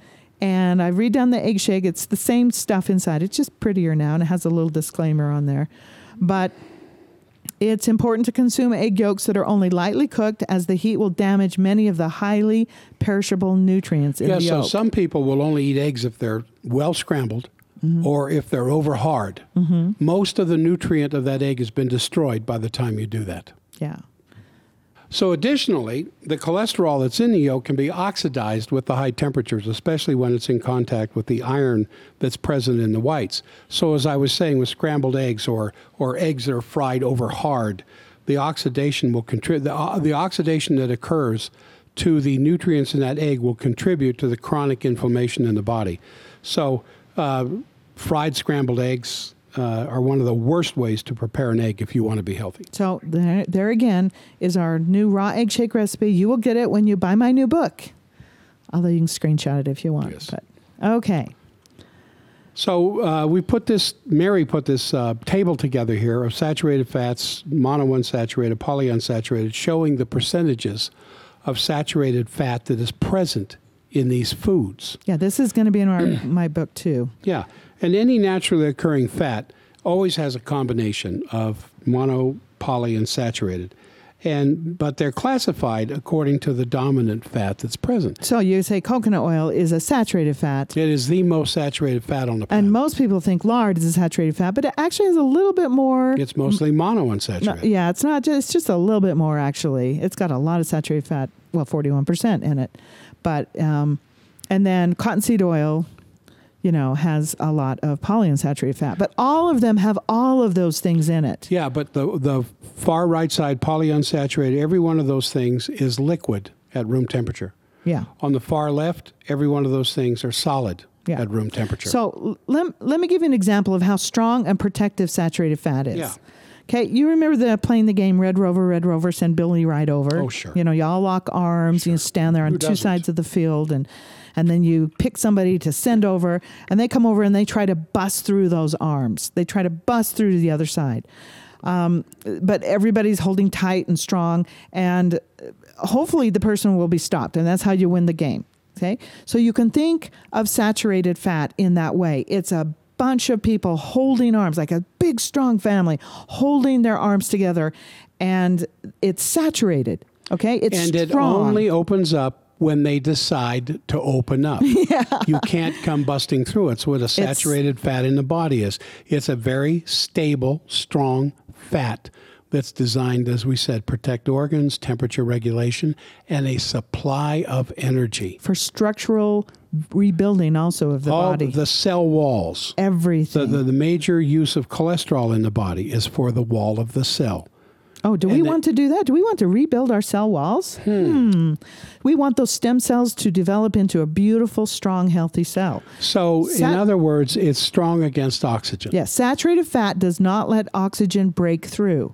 A: And I read down the egg shake. It's the same stuff inside. It's just prettier now, and it has a little disclaimer on there. But it's important to consume egg yolks that are only lightly cooked, as the heat will damage many of the highly perishable nutrients in
B: Yeah,
A: the
B: so
A: yolk.
B: some people will only eat eggs if they're well scrambled
A: Mm-hmm.
B: or if they're over hard. Most of the nutrient of that egg has been destroyed by the time you do that.
A: yeah.
B: So, additionally, the cholesterol that's in the yolk can be oxidized with the high temperatures, especially when it's in contact with the iron that's present in the whites. So, as I was saying, with scrambled eggs or, or eggs that are fried over hard, the oxidation will contribute. The, uh, the oxidation that occurs to the nutrients in that egg will contribute to the chronic inflammation in the body. So, uh, fried scrambled eggs uh, are one of the worst ways to prepare an egg if you want to be healthy.
A: So there, there again is our new raw egg shake recipe. You will get it when you buy my new book. Although you can screenshot it if you want.
B: Yes.
A: But okay.
B: So uh, we put this, Mary put this uh, table together here of saturated fats, monounsaturated, polyunsaturated, showing the percentages of saturated fat that is present in these foods.
A: Yeah, this is going to be in our *clears throat* my book too.
B: Yeah, and any naturally occurring fat always has a combination of mono, poly, and saturated, and but they're classified according to the dominant fat that's present.
A: So you say coconut oil is a saturated fat.
B: It is the most saturated fat on the planet.
A: And most people think lard is a saturated fat, but it actually is a little bit more.
B: it's mostly
A: No,
B: monounsaturated.
A: yeah, it's not just it's just a little bit more actually. It's got a lot of saturated fat, well, forty one percent in it, but um, and then cottonseed oil, you know, has a lot of polyunsaturated fat. But all of them have all of those things in it.
B: Yeah, but the the far right side polyunsaturated, every one of those things is liquid at room temperature.
A: Yeah.
B: On the far left, every one of those things are solid
A: Yeah.
B: at room temperature.
A: So let, let me give you an example of how strong and protective saturated fat is.
B: Yeah.
A: Okay, you remember the playing the game Red Rover, Red Rover, send Billy right over.
B: Oh, sure.
A: You know, y'all lock arms, you stand there on
B: Who
A: two
B: doesn't?
A: sides of the field, and and then you pick somebody to send over, and they come over and they try to bust through those arms. They try to bust through to the other side. Um, but everybody's holding tight and strong, and hopefully the person will be stopped, and that's how you win the game. Okay, so you can think of saturated fat in that way. It's a bunch of people holding arms, like a big, strong family, holding their arms together, and it's saturated. Okay, it's
B: and it
A: strong.
B: only opens up when they decide to open up. *laughs* Yeah. You can't come busting through. It's what a saturated fat in the body is. It's a very stable, strong fat that's designed, as we said, protect organs, temperature regulation, and a supply of energy.
A: for structural rebuilding, also of the
B: All
A: body.
B: the cell walls. The,
A: Everything.
B: the, the major use of cholesterol in the body is for the wall of the cell.
A: Oh, do we
B: and
A: want to do that? Do we want to rebuild our cell walls? Hmm. We want those stem cells to develop into a beautiful, strong, healthy cell.
B: So, in other words, it's strong against oxygen.
A: Yes, saturated fat does not let oxygen break through.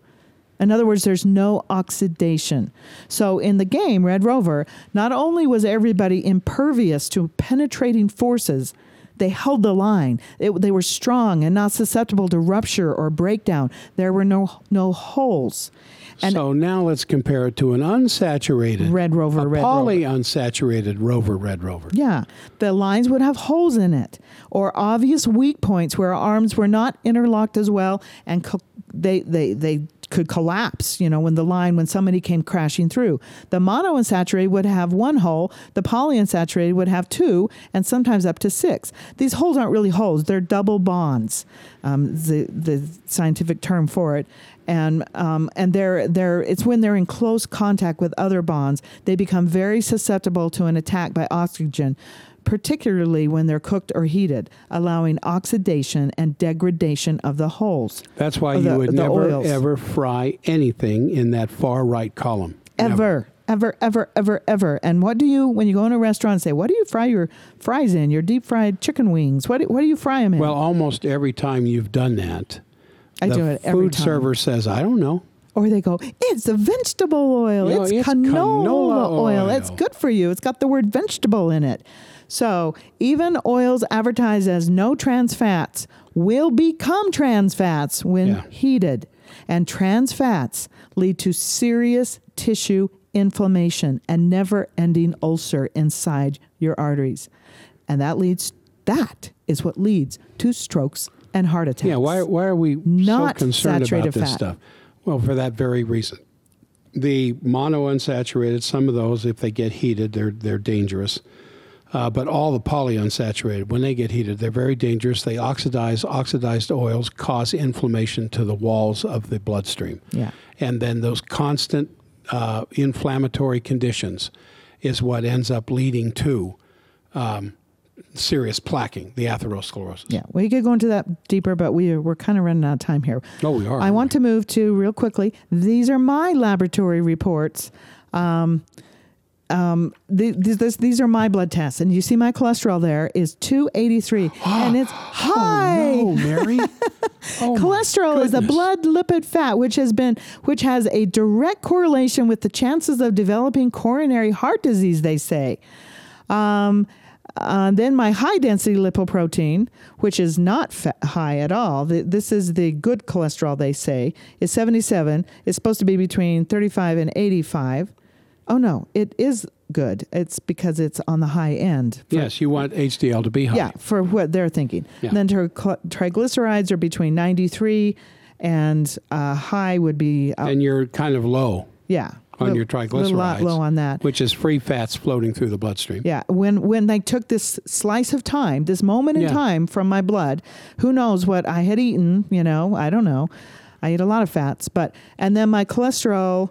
A: In other words, there's no oxidation. So in the game, Red Rover, not only was everybody impervious to penetrating forces, they held the line. It, they were strong and not susceptible to rupture or breakdown. There were no no holes. And
B: so now let's compare it to an unsaturated
A: Red Rover,
B: a
A: Red Rover.
B: rover, red rover.
A: Yeah, the lines would have holes in it or obvious weak points where arms were not interlocked as well and co- they, they, they could collapse, you know, when the line, when somebody came crashing through. The monounsaturated would have one hole, the polyunsaturated would have two, and sometimes up to six. These holes aren't really holes, they're double bonds, um, the, the scientific term for it. And, um, and they're, they're, it's when they're in close contact with other bonds, they become very susceptible to an attack by oxygen, particularly when they're cooked or heated, allowing oxidation and degradation of the holes.
B: That's why
A: Of
B: you
A: the-
B: would
A: the
B: never
A: oils.
B: ever fry anything in that far right column. Never.
A: Ever, ever, ever, ever, ever. And what do you, when you go in a restaurant and say, what do you fry your fries in? Your deep fried chicken wings? What do, what do you fry them in?
B: Well, almost every time you've done that,
A: I
B: the
A: do it every
B: food
A: time.
B: server says, "I don't know."
A: Or they go, it's a vegetable oil.
B: No,
A: it's,
B: it's
A: canola,
B: canola
A: oil. It's good for you. It's got the word vegetable in it. So even oils advertised as no trans fats will become trans fats when
B: Yeah.
A: heated. And trans fats lead to serious tissue inflammation and never ending ulcer inside your arteries. and that leads that is what leads to strokes and heart attacks.
B: Yeah, why, why are we
A: Not
B: so concerned about this
A: fat.
B: stuff? Well, for that very reason. The monounsaturated, some of those, if they get heated, they're, they're dangerous. Uh, but all the polyunsaturated, when they get heated, they're very dangerous. They oxidize. Oxidized oils cause inflammation to the walls of the bloodstream.
A: Yeah.
B: And then those constant uh, inflammatory conditions is what ends up leading to um, serious plaquing, the atherosclerosis.
A: Yeah, we could go into that deeper, but we we're kind of running out of time here.
B: Oh, we are,
A: I want to move to real quickly. These are my laboratory reports. Um, um, the, this, these are my blood tests, and you see my cholesterol there is 283, *gasps* and it's high.
B: Oh, no, Mary. *laughs* Oh, *laughs*
A: Cholesterol is a blood lipid fat which has been which has a direct correlation with the chances of developing coronary heart disease they say. Um, uh, then my high density lipoprotein, which is not fa- high at all, th- this is the good cholesterol they say, is 77. It's supposed to be between 35 and 85. Oh no, it is good. It's because it's on the high end.
B: Yes, you want HDL to be high.
A: Yeah, for what they're thinking.
B: Yeah.
A: Then ter- triglycerides are between 93 and uh, high would be, uh,
B: And you're kind of low
A: yeah.
B: on your
A: little lot
B: triglycerides.
A: low on that.
B: Which is free fats floating through the bloodstream.
A: Yeah, when when they took this slice of time, this moment in
B: Yeah.
A: time from my blood, who knows what I had eaten? You know, I don't know. I eat a lot of fats, but and then my cholesterol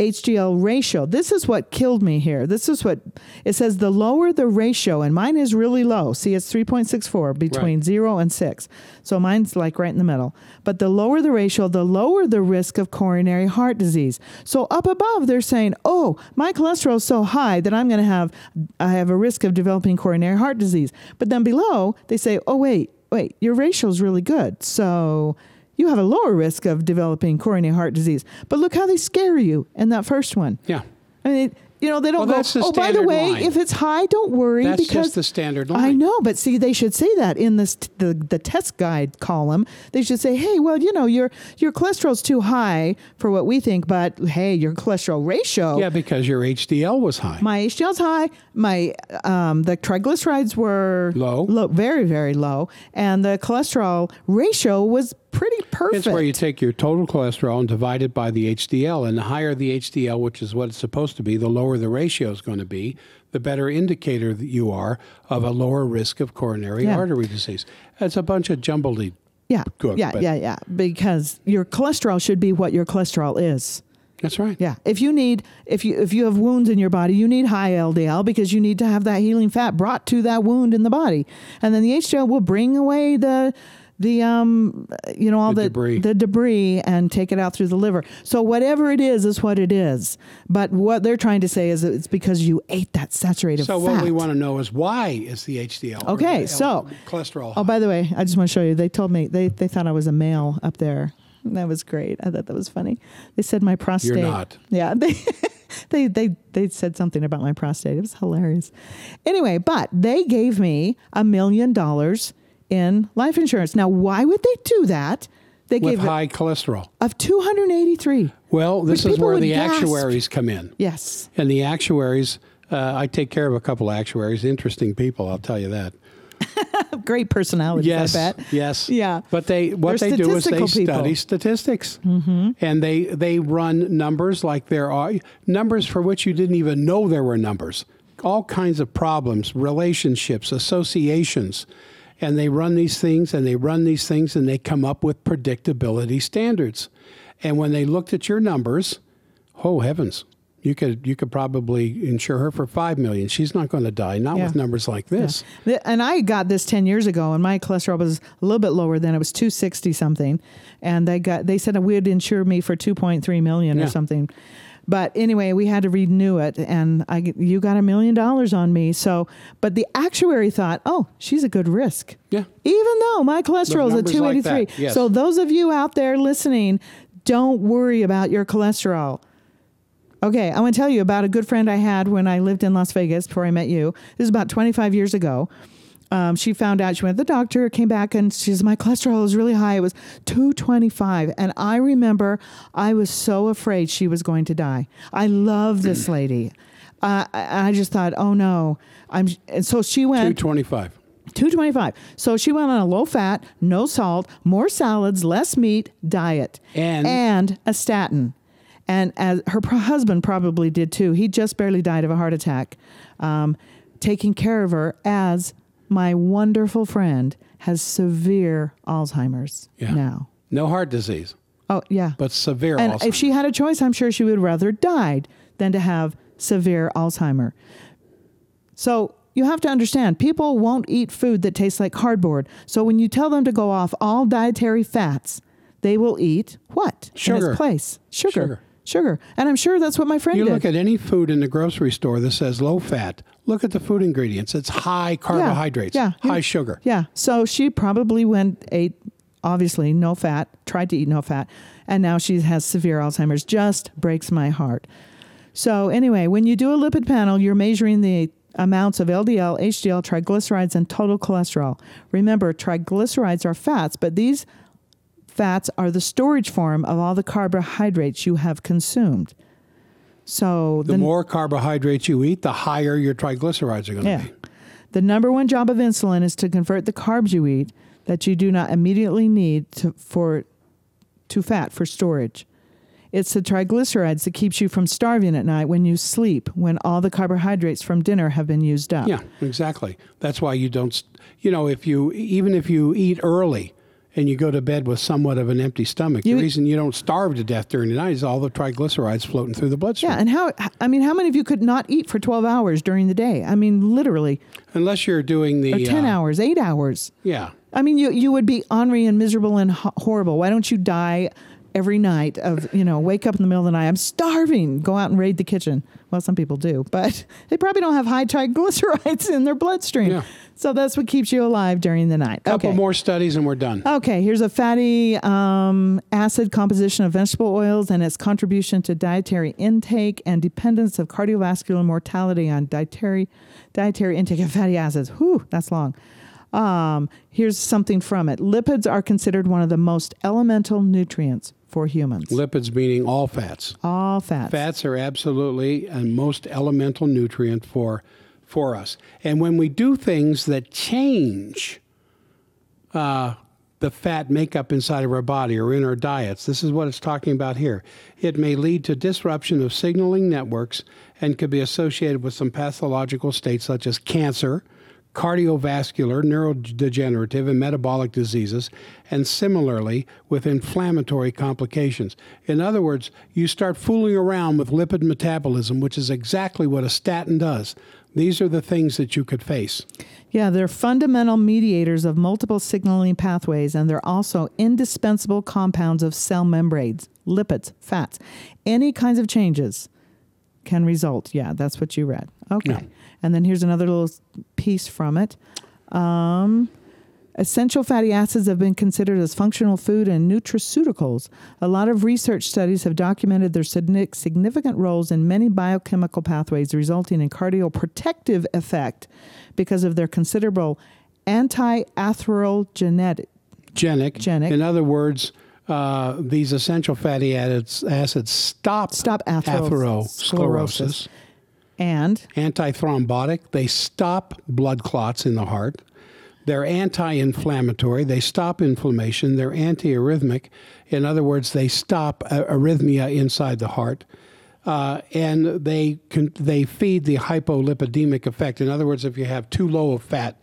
A: HDL ratio. This is what killed me here. This is what it says. The lower the ratio, and mine is really low. See, it's three point six four between
B: Right.
A: zero and six. So mine's like right in the middle. But the lower the ratio, the lower the risk of coronary heart disease. So up above, they're saying, "Oh, my cholesterol is so high that I'm going to have I have a risk of developing coronary heart disease." But then below, they say, "Oh, wait, wait, your ratio is really good." So you have a lower risk of developing coronary heart disease. But look how they scare you in that first one.
B: Yeah.
A: I mean, you know, they don't
B: Well,
A: go,
B: that's the
A: oh, by the way,
B: line.
A: if it's high, don't worry.
B: That's
A: because
B: just the standard line.
A: I know, but see, they should say that in this the, the test guide column. They should say, hey, well, you know, your your cholesterol's too high for what we think, but hey, your cholesterol ratio,
B: Yeah, because your HDL was high.
A: my HDL's high, my um, the triglycerides were
B: Low.
A: low, very very low, and the cholesterol ratio was pretty perfect.
B: It's where you take your total cholesterol and divide it by the HDL. And the higher the HDL, which is what it's supposed to be, the lower the ratio is going to be, the better indicator that you are of a lower risk of coronary
A: Yeah.
B: artery disease. It's a bunch of jumbled.
A: yeah,
B: Good,
A: yeah, yeah, yeah, because your cholesterol should be what your cholesterol is.
B: That's right.
A: Yeah. If you need if you if you have wounds in your body, you need high LDL because you need to have that healing fat brought to that wound in the body. And then the HDL will bring away the the um you know all
B: The
A: the
B: debris.
A: the debris and take it out through the liver. So whatever it is is what it is. But what they're trying to say is it's because you ate that saturated
B: So
A: fat.
B: what we want to know is why is the HDL
A: Okay,
B: the
A: so-
B: cholesterol
A: Oh, by the way, I just want to show you. They told me they, they thought I was a male up there. That was great. I thought that was funny. They said my prostate.
B: You're not.
A: Yeah, *laughs* they they they they said something about my prostate. It was hilarious. Anyway, but they gave me a million dollars in life insurance. Now, why would they do that? They
B: with
A: gave
B: high cholesterol.
A: of two hundred eighty three.
B: Well, this is where the
A: gasp.
B: actuaries come in.
A: Yes.
B: And the actuaries, uh, I take care of a couple of actuaries, interesting people, I'll tell you that. *laughs*
A: Great personalities,
B: Yes,
A: I bet.
B: yes,
A: Yeah.
B: But they what
A: They're
B: they do is they
A: people.
B: study statistics, mm-hmm. and they they run numbers like there are numbers for which you didn't even know there were numbers. All kinds of problems, relationships, associations, and they run these things and they run these things and they come up with predictability standards. And when they looked at your numbers, oh heavens. You could you could probably insure her for five million. She's not going to die. Not
A: Yeah.
B: with numbers like this.
A: The- And I got this 10 years ago, and my cholesterol was a little bit lower than it was 260 something. And they got they said it would insure me for 2.3 million
B: Yeah.
A: or something. But anyway, we had to renew it, and I you got a million dollars on me. So, but the actuary thought, oh, she's a good risk.
B: Yeah.
A: Even though my cholesterol is at
B: numbers like
A: 283.
B: yes.
A: So those of you out there listening, don't worry about your cholesterol. Okay, I want to tell you about a good friend I had when I lived in Las Vegas before I met you. This is about 25 years ago. Um, she found out, she went to the doctor, came back, and she says, My cholesterol is really high. It was 225. And I remember I was so afraid she was going to die. I love this *clears throat* lady. Uh, I just thought, oh no, I'm. And so she went
B: 225.
A: 225. So she went on a low fat, no salt, more salads, less meat diet,
B: And-
A: and a statin. And as her husband probably did too. He just barely died of a heart attack, um, taking care of her as my wonderful friend has severe Alzheimer's
B: Yeah.
A: now.
B: No heart disease,
A: Oh yeah.
B: but severe
A: And
B: Alzheimer's.
A: if she had a choice, I'm sure she would rather died than to have severe Alzheimer. So you have to understand, people won't eat food that tastes like cardboard. So when you tell them to go off all dietary fats, they will eat what in
B: Sugar.
A: its place? Sugar.
B: Sugar.
A: Sugar. And I'm sure that's what my friend
B: you
A: did.
B: look at any food in the grocery store that says low fat, look at the food ingredients. It's high carbohydrates,
A: yeah.
B: high
A: You-
B: sugar.
A: Yeah. So she probably went ate obviously no fat, tried to eat no fat, and now she has severe Alzheimer's. Just breaks my heart. So anyway, when you do a lipid panel, you're measuring the amounts of LDL, HDL, triglycerides, and total cholesterol. Remember, triglycerides are fats, but these fats are the storage form of all the carbohydrates you have consumed. So
B: The more carbohydrates you eat, the higher your triglycerides are going to
A: yeah.
B: be.
A: The number one job of insulin is to convert the carbs you eat that you do not immediately need to, for, to fat for storage. It's the triglycerides that keeps you from starving at night when you sleep, when all the carbohydrates from dinner have been used up.
B: Yeah, exactly. That's why you don't, you know, if you, even if you eat early and you go to bed with somewhat of an empty stomach,
A: You-
B: the reason you don't starve to death during the night is all the triglycerides floating through the bloodstream.
A: Yeah, and how, I mean, how many of you could not eat for 12 hours during the day? I mean, literally,
B: Unless you're doing the,
A: 10
B: uh,
A: hours, eight hours.
B: yeah.
A: I mean, you, you would be ornery and miserable and ho- horrible. Why don't you die every night of, you know, wake up in the middle of the night, I'm starving, go out and raid the kitchen? Well, some people do, but *laughs* they probably don't have high triglycerides in their bloodstream.
B: Yeah.
A: So that's what keeps you alive during the night.
B: A couple
A: okay.
B: more studies and we're done.
A: Okay, here's a fatty um, acid composition of vegetable oils and its contribution to dietary intake and dependence of cardiovascular mortality on dietary dietary intake of fatty acids. Whew, that's long. Um, here's something from it. Lipids are considered one of the most elemental nutrients for humans.
B: Lipids meaning all fats.
A: All fats.
B: Fats are absolutely a most elemental nutrient for for us. And when we do things that change uh, the fat makeup inside of our body or in our diets, this is what it's talking about here. It may lead to disruption of signaling networks and could be associated with some pathological states such as cancer, cardiovascular, neurodegenerative, and metabolic diseases, and similarly with inflammatory complications. In other words, you start fooling around with lipid metabolism, which is exactly what a statin does. These are the things that you could face.
A: Yeah, they're fundamental mediators of multiple signaling pathways, and they're also indispensable compounds of cell membranes, lipids, fats. Any kinds of changes can result. Yeah, that's what you read. Okay.
B: Yeah.
A: And then here's another little piece from it. Um, essential fatty acids have been considered as functional food and nutraceuticals. A lot of research studies have documented their significant roles in many biochemical pathways, resulting in cardioprotective effect because of their considerable anti-atherogenic.
B: Genic.
A: Genic.
B: In other words, uh, these essential fatty acids, acids stop,
A: Stop atherosclerosis.
B: atherosclerosis.
A: And
B: antithrombotic. They stop blood clots in the heart. They're anti inflammatory. They stop inflammation. They're anti arrhythmic. In other words, they stop arrhythmia inside the heart. Uh, and they, can, they feed the hypolipidemic effect. In other words, if you have too low of fat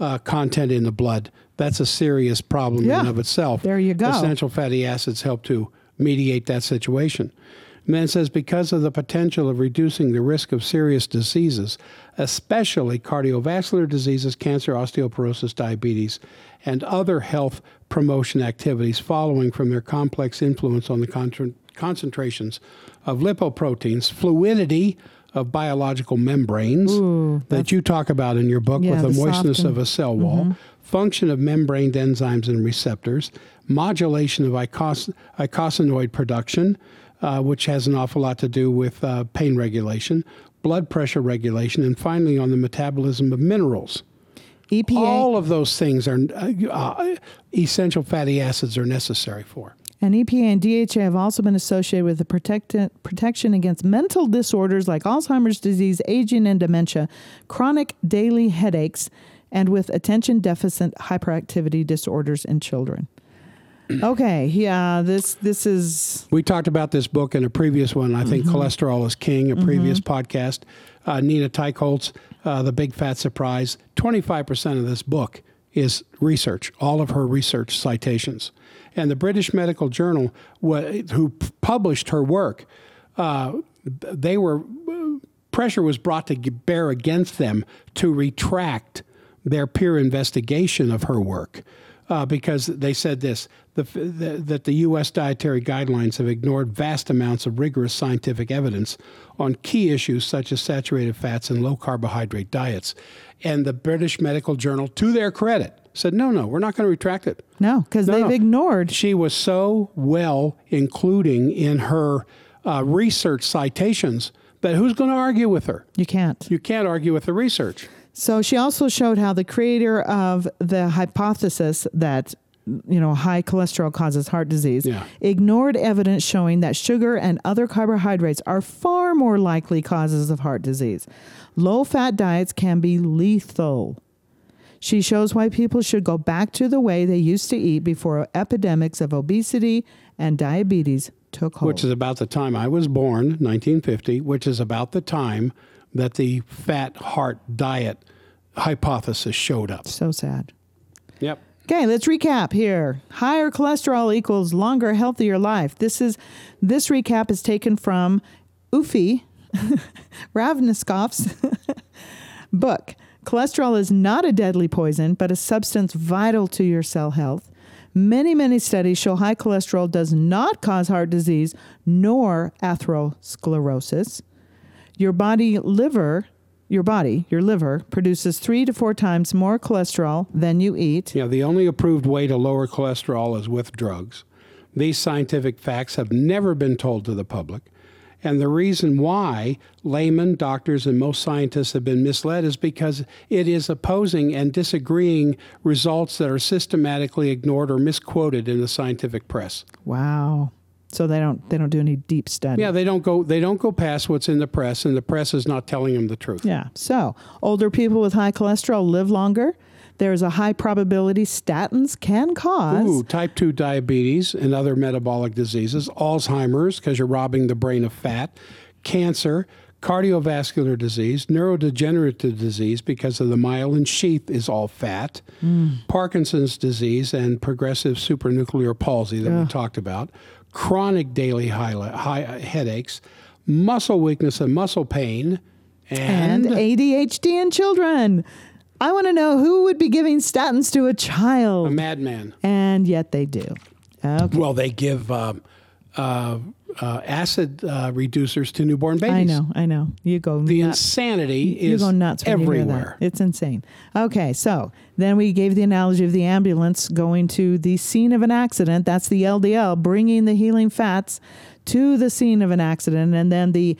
B: uh, content in the blood, that's a serious problem in
A: Yeah.
B: and of itself.
A: There you go.
B: Essential fatty acids help to mediate that situation. And then it says because of the potential of reducing the risk of serious diseases, especially cardiovascular diseases, cancer, osteoporosis, diabetes, and other health promotion activities following from their complex influence on the contra- concentrations of lipoproteins, fluidity of biological membranes that you talk about in your book
A: Yeah,
B: with the,
A: the
B: moistness of a cell wall, function of membrane enzymes and receptors, modulation of icos- icosanoid production, uh, which has an awful lot to do with uh, pain regulation, blood pressure regulation, and finally on the metabolism of minerals.
A: EPA
B: All of those things are uh, uh, essential fatty acids are necessary for.
A: And EPA and DHA have also been associated with the protect- protection against mental disorders like Alzheimer's disease, aging, and dementia, chronic daily headaches, and with attention deficit hyperactivity disorders in children. Okay, yeah, this this is
B: We talked about this book in a previous one. I think Cholesterol is King, a previous podcast. Uh, Nina Teicholz, uh, The Big Fat Surprise. 25% of this book is research, all of her research citations. And the British Medical Journal, who published her work, uh, they were pressure was brought to bear against them to retract their peer investigation of her work uh, because they said this the, the, that the U.S. dietary guidelines have ignored vast amounts of rigorous scientific evidence on key issues such as saturated fats and low carbohydrate diets. And the British Medical Journal, to their credit, said, no, no, we're not going to retract it.
A: no, because
B: No,
A: they've
B: no.
A: ignored.
B: She was so well including in her uh, research citations that who's going to argue with her?
A: You can't.
B: You can't argue with the research.
A: So she also showed how the creator of the hypothesis that you know high cholesterol causes heart disease
B: Yeah.
A: ignored evidence showing that sugar and other carbohydrates are far more likely causes of heart disease. Low fat diets can be lethal. She shows why people should go back to the way they used to eat before epidemics of obesity and diabetes took hold.
B: which is about the time I was born, 1950, which is about the time that the fat heart diet hypothesis showed up.
A: so sad.
B: Yep.
A: Okay, let's recap here. Higher cholesterol equals longer, healthier life. This is this recap is taken from Uffe *laughs* Ravnskov's *laughs* book. Cholesterol is not a deadly poison, but a substance vital to your cell health. Many, many studies show high cholesterol does not cause heart disease nor atherosclerosis. Your body liver, your body, your liver produces 3 to 4 times more cholesterol than you eat.
B: Yeah, the only approved way to lower cholesterol is with drugs. These scientific facts have never been told to the public. And the reason why laymen, doctors, and most scientists have been misled is because it is opposing and disagreeing results that are systematically ignored or misquoted in the scientific press.
A: Wow. So they don't they don't do any deep study.
B: Yeah, they don't go they don't go past what's in the press, and the press is not telling them the truth.
A: Yeah. So, older people with high cholesterol live longer. There's a high probability statins can cause
B: Ooh, type 2 diabetes and other metabolic diseases, Alzheimer's, because you're robbing the brain of fat, cancer, cardiovascular disease, neurodegenerative disease, because of the myelin sheath is all fat, hmm. Parkinson's disease, and progressive supranuclear palsy that we talked about, chronic daily headaches, muscle weakness and muscle pain,
A: and
B: and,
A: ADHD in children. I want to know who would be giving statins to a child.
B: a madman.
A: and yet they do. Okay.
B: Well, they give um, uh, uh, acid uh, reducers to newborn babies.
A: I know, I know. You go
B: The
A: nuts.
B: insanity
A: You
B: is
A: go nuts you
B: everywhere.
A: It's insane. Okay, so then we gave the analogy of the ambulance going to the scene of an accident. That's the LDL, bringing the healing fats to the scene of an accident, and then the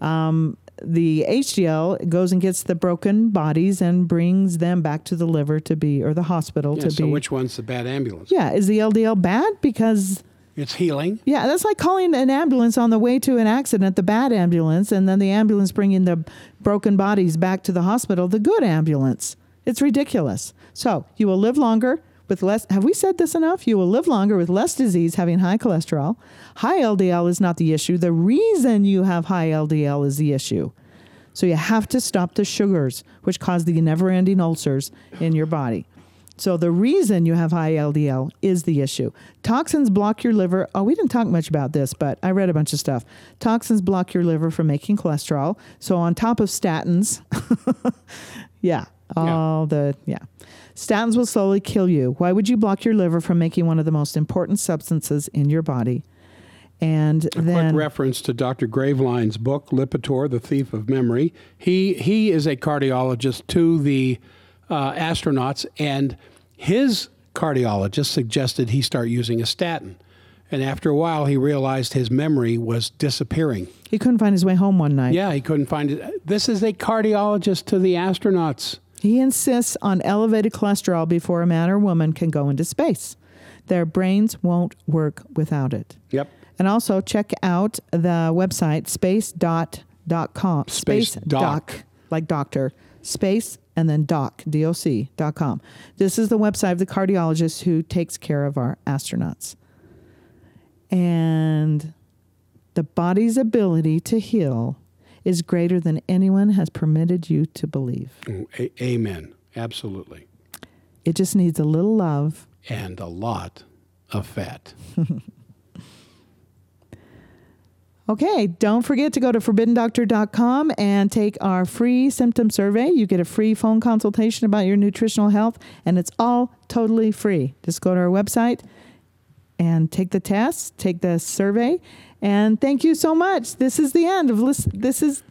A: um, the HDL goes and gets the broken bodies and brings them back to the liver to be or the hospital
B: Yeah,
A: to
B: so
A: be.
B: So which one's the bad ambulance?
A: yeah, is the LDL bad because
B: It's healing.
A: yeah, that's like calling an ambulance on the way to an accident, the bad ambulance, and then the ambulance bringing the broken bodies back to the hospital, the good ambulance. It's ridiculous. So you will live longer with less. Have we said this enough? You will live longer with less disease, having high cholesterol. High LDL is not the issue. The reason you have high LDL is the issue. So you have to stop the sugars, which cause the never ending ulcers in your body. So the reason you have high LDL is the issue. Toxins block your liver. Oh, we didn't talk much about this, but I read a bunch of stuff. Toxins block your liver from making cholesterol. So on top of statins, *laughs* yeah, all the yeah. Statins will slowly kill you. Why would you block your liver from making one of the most important substances in your body? And
B: A
A: then
B: quick reference to Dr. Graveline's book, Lipitor, The Thief of Memory. He, he is a cardiologist to the uh, astronauts, and his cardiologist suggested he start using a statin. And after a while, he realized his memory was disappearing.
A: he couldn't find his way home one night.
B: Yeah, he couldn't find it. This is a cardiologist to the astronauts.
A: He insists on elevated cholesterol before a man or woman can go into space. Their brains won't work without it.
B: Yep.
A: And also check out the website space.com.
B: Space doc.
A: like doctor. Space and then doc, D-O-C, dot com. This is the website of the cardiologist who takes care of our astronauts. And the body's ability to heal is greater than anyone has permitted you to believe.
B: A- amen. Absolutely.
A: It just needs a little love
B: And a lot of fat. *laughs*
A: Okay, don't forget to go to forbiddendoctor.com and take our free symptom survey. You get a free phone consultation about your nutritional health, and it's all totally free. Just go to our website and take the test, take the survey, and thank you so much. This is the end of listen. This is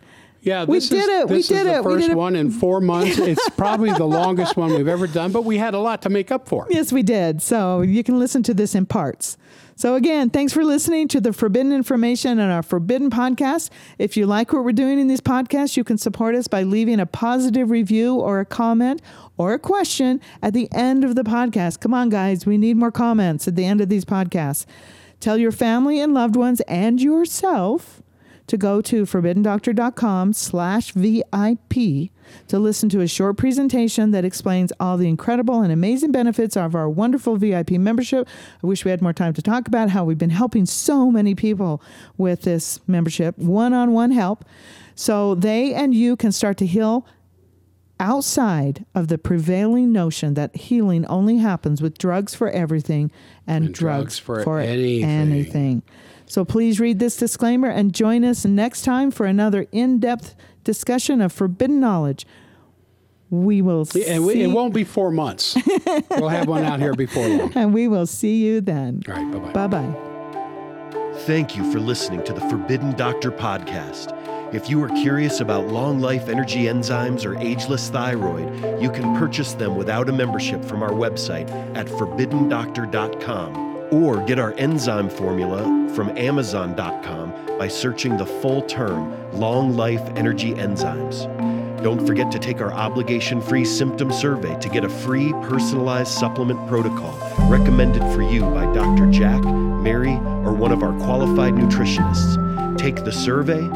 B: Yeah,
A: We
B: this
A: did
B: is,
A: it. We
B: This
A: did
B: the
A: it. We
B: first
A: did it.
B: one in four months. *laughs* It's probably the longest one we've ever done, but we had a lot to make up for.
A: Yes, we did. So you can listen to this in parts. So again, thanks for listening to the Forbidden Information and our Forbidden podcast. If you like what we're doing in these podcasts, you can support us by leaving a positive review or a comment or a question at the end of the podcast. Come on, guys, we need more comments at the end of these podcasts. Tell your family and loved ones and yourself to go to forbiddendoctor.com slash VIP to listen to a short presentation that explains all the incredible and amazing benefits of our wonderful VIP membership. I wish we had more time to talk about how we've been helping so many people with this membership, one-on-one help. So they and you can start to heal outside of the prevailing notion that healing only happens with drugs for everything and,
B: And drugs
A: drugs,
B: for anything.
A: anything. So please read this disclaimer and join us next time for another in-depth discussion of forbidden knowledge. We will
B: And we,
A: see,
B: it won't be four months. *laughs* we'll have one out here before long.
A: and we will see you then.
B: All right, bye bye.
A: Bye-bye.
C: Thank you for listening to the Forbidden Doctor podcast. If you are curious about long life energy enzymes or ageless thyroid, you can purchase them without a membership from our website at forbiddendoctor.com or get our enzyme formula from amazon.com by searching the full term Long Life Energy Enzymes. Don't forget to take our obligation free symptom survey to get a free personalized supplement protocol recommended for you by Dr. Jack, Mary, or one of our qualified nutritionists. Take the survey,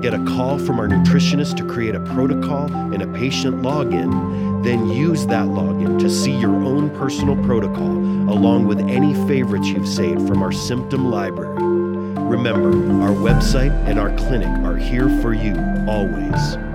C: get a call from our nutritionist to create a protocol and a patient login, then use that login to see your own personal protocol along with any favorites you've saved from our symptom library. Remember, our website and our clinic are here for you always.